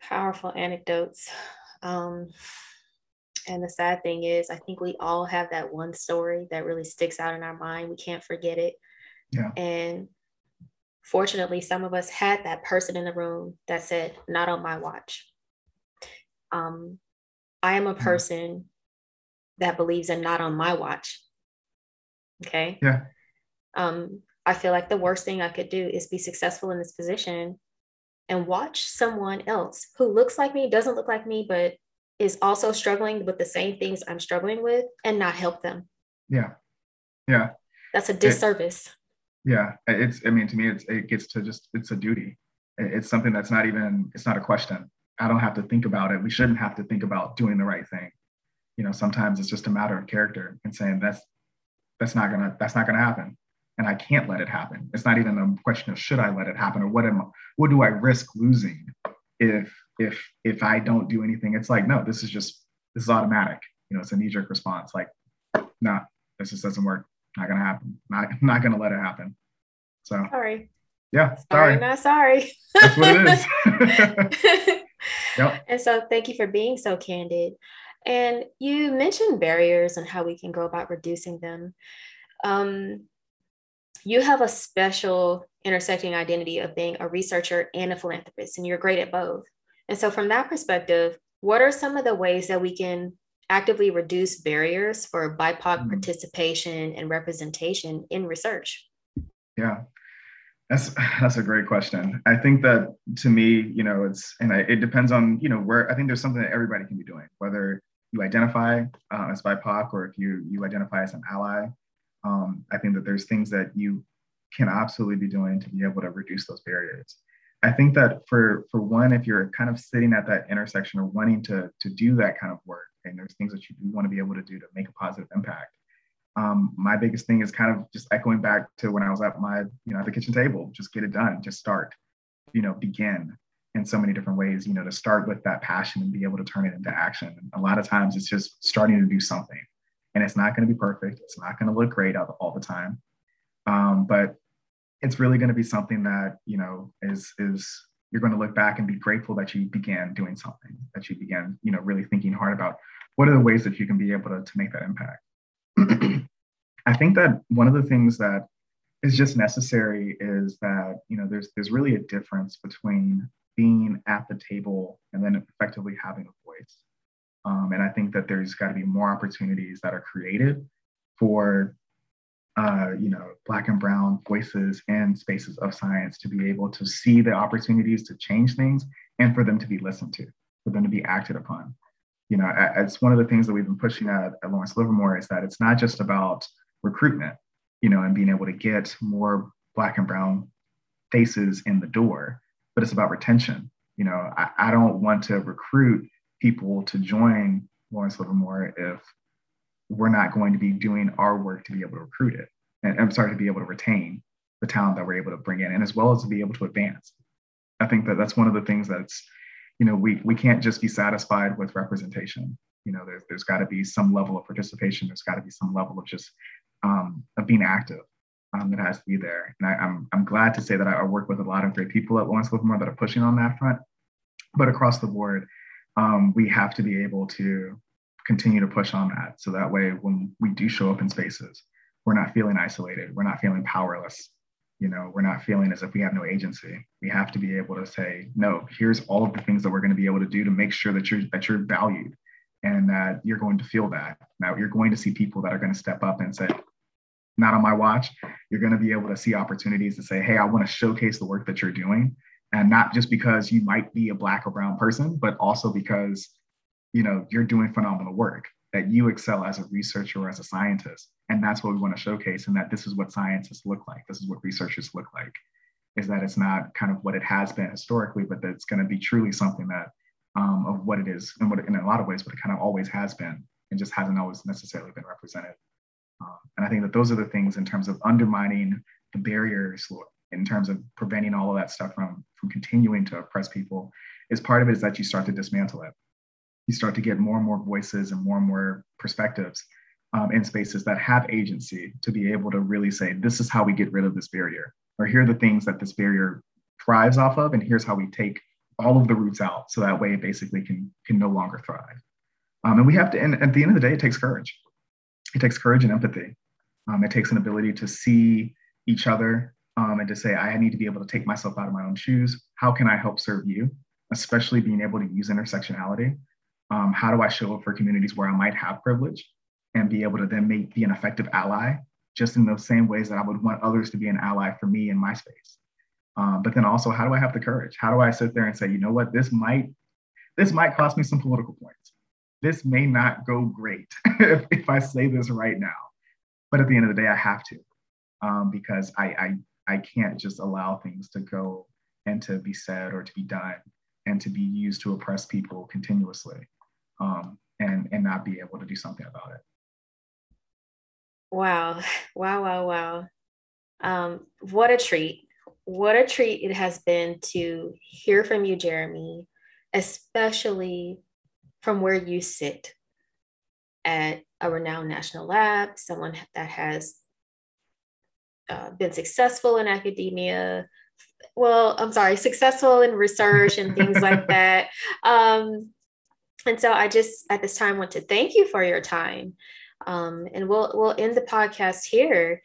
Powerful anecdotes. Um, and the sad thing is, I think we all have that one story that really sticks out in our mind. We can't forget it. Yeah. And fortunately, some of us had that person in the room that said, not on my watch. Um, I am a mm-hmm. person that believes in not on my watch. Okay. Yeah. Um, I feel like the worst thing I could do is be successful in this position and watch someone else who looks like me, doesn't look like me, but is also struggling with the same things I'm struggling with and not help them. Yeah. Yeah. That's a disservice. It, yeah. It's, I mean, to me, it's, it gets to just, it's a duty. It's something that's not even, it's not a question. I don't have to think about it. We shouldn't have to think about doing the right thing. You know, sometimes it's just a matter of character and saying that's, that's not gonna, that's not gonna happen and I can't let it happen. It's not even a question of should I let it happen or what am what do I risk losing if if if I don't do anything. It's like no, this is just this is automatic. You know, it's a knee jerk response. Like, no, nah, this just doesn't work. Not gonna happen. Not not gonna let it happen. So sorry. Yeah, sorry, sorry. not sorry. That's what it is. yep. And so, thank you for being so candid. And you mentioned barriers and how we can go about reducing them. Um, you have a special intersecting identity of being a researcher and a philanthropist, and you're great at both. And so, from that perspective, what are some of the ways that we can actively reduce barriers for BIPOC mm-hmm. participation and representation in research? Yeah, that's that's a great question. I think that to me, you know, it's and I, it depends on you know where I think there's something that everybody can be doing, whether you identify uh, as BIPOC or if you you identify as an ally um, I think that there's things that you can absolutely be doing to be able to reduce those barriers. I think that for for one, if you're kind of sitting at that intersection or wanting to to do that kind of work, and there's things that you do want to be able to do to make a positive impact. Um, my biggest thing is kind of just echoing back to when I was at my you know at the kitchen table, just get it done, just start, you know, begin in so many different ways. You know, to start with that passion and be able to turn it into action. And a lot of times, it's just starting to do something and it's not going to be perfect. It's not going to look great all, the time, um, but it's really going to be something that you know is is you're going to look back and be grateful that you began doing something that you began you know really thinking hard about what are the ways that you can be able to, to make that impact. I think that one of the things that is just necessary is that you know there's there's really a difference between being at the table and then effectively having a voice. Um, and I think that there's got to be more opportunities that are created for, uh, you know, Black and Brown voices and spaces of science to be able to see the opportunities to change things and for them to be listened to, for them to be acted upon. You know, it's one of the things that we've been pushing at, at Lawrence Livermore is that it's not just about recruitment, you know, and being able to get more Black and Brown faces in the door, but it's about retention. You know, I, I don't want to recruit people to join Lawrence Livermore if we're not going to be doing our work to be able to recruit it. And I'm sorry, to be able to retain the talent that we're able to bring in and as well as to be able to advance. I think that that's one of the things that's, you know, we, we can't just be satisfied with representation. You know, there's, there's got to be some level of participation. There's got to be some level of just um, of being active um, that has to be there. And I, am I'm, I'm glad to say that I work with a lot of great people at Lawrence Livermore that are pushing on that front. But across the board, um, we have to be able to continue to push on that. So that way, when we do show up in spaces, we're not feeling isolated. We're not feeling powerless. You know, we're not feeling as if we have no agency. We have to be able to say, no, here's all of the things that we're going to be able to do to make sure that you're that you're valued and that you're going to feel that. Now you're going to see people that are going to step up and say, not on my watch. You're going to be able to see opportunities to say, hey, I want to showcase the work that you're doing and not just because you might be a black or brown person but also because you know you're doing phenomenal work that you excel as a researcher or as a scientist. And that's what we want to showcase and that this is what scientists look like this is what researchers look like is that it's not kind of what it has been historically but that it's going to be truly something that um, of what it is and what in a lot of ways what it kind of always has been and just hasn't always necessarily been represented. Um, and i think that those are the things in terms of undermining the barriers in terms of preventing all of that stuff from from continuing to oppress people is part of it is that you start to dismantle it you start to get more and more voices and more and more perspectives um, in spaces that have agency to be able to really say this is how we get rid of this barrier or here are the things that this barrier thrives off of and here's how we take all of the roots out so that way it basically can can no longer thrive um, and we have to and at the end of the day it takes courage it takes courage and empathy um, it takes an ability to see each other um, and to say, I need to be able to take myself out of my own shoes. How can I help serve you? Especially being able to use intersectionality. Um, how do I show up for communities where I might have privilege and be able to then make, be an effective ally just in those same ways that I would want others to be an ally for me in my space. Um, but then also, how do I have the courage? How do I sit there and say, you know what, this might this might cost me some political points. This may not go great if, if I say this right now, but at the end of the day, I have to um, because I, I I can't just allow things to go and to be said or to be done and to be used to oppress people continuously um, and and not be able to do something about it. Wow, wow, wow, wow. Um, what a treat. What a treat it has been to hear from you, Jeremy, especially from where you sit at a renowned national lab, someone that has uh, been successful in academia. Well, I'm sorry, successful in research and things like that. Um, and so I just at this time want to thank you for your time. Um, and we'll we'll end the podcast here.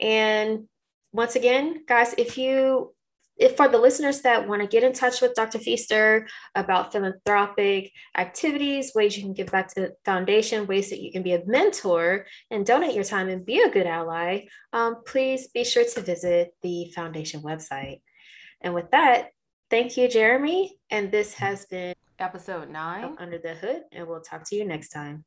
And once again, guys, if you if for the listeners that want to get in touch with Dr. Feaster about philanthropic activities, ways you can give back to the foundation, ways that you can be a mentor and donate your time and be a good ally, um, please be sure to visit the foundation website. And with that, thank you, Jeremy. And this has been episode nine Under the Hood, and we'll talk to you next time.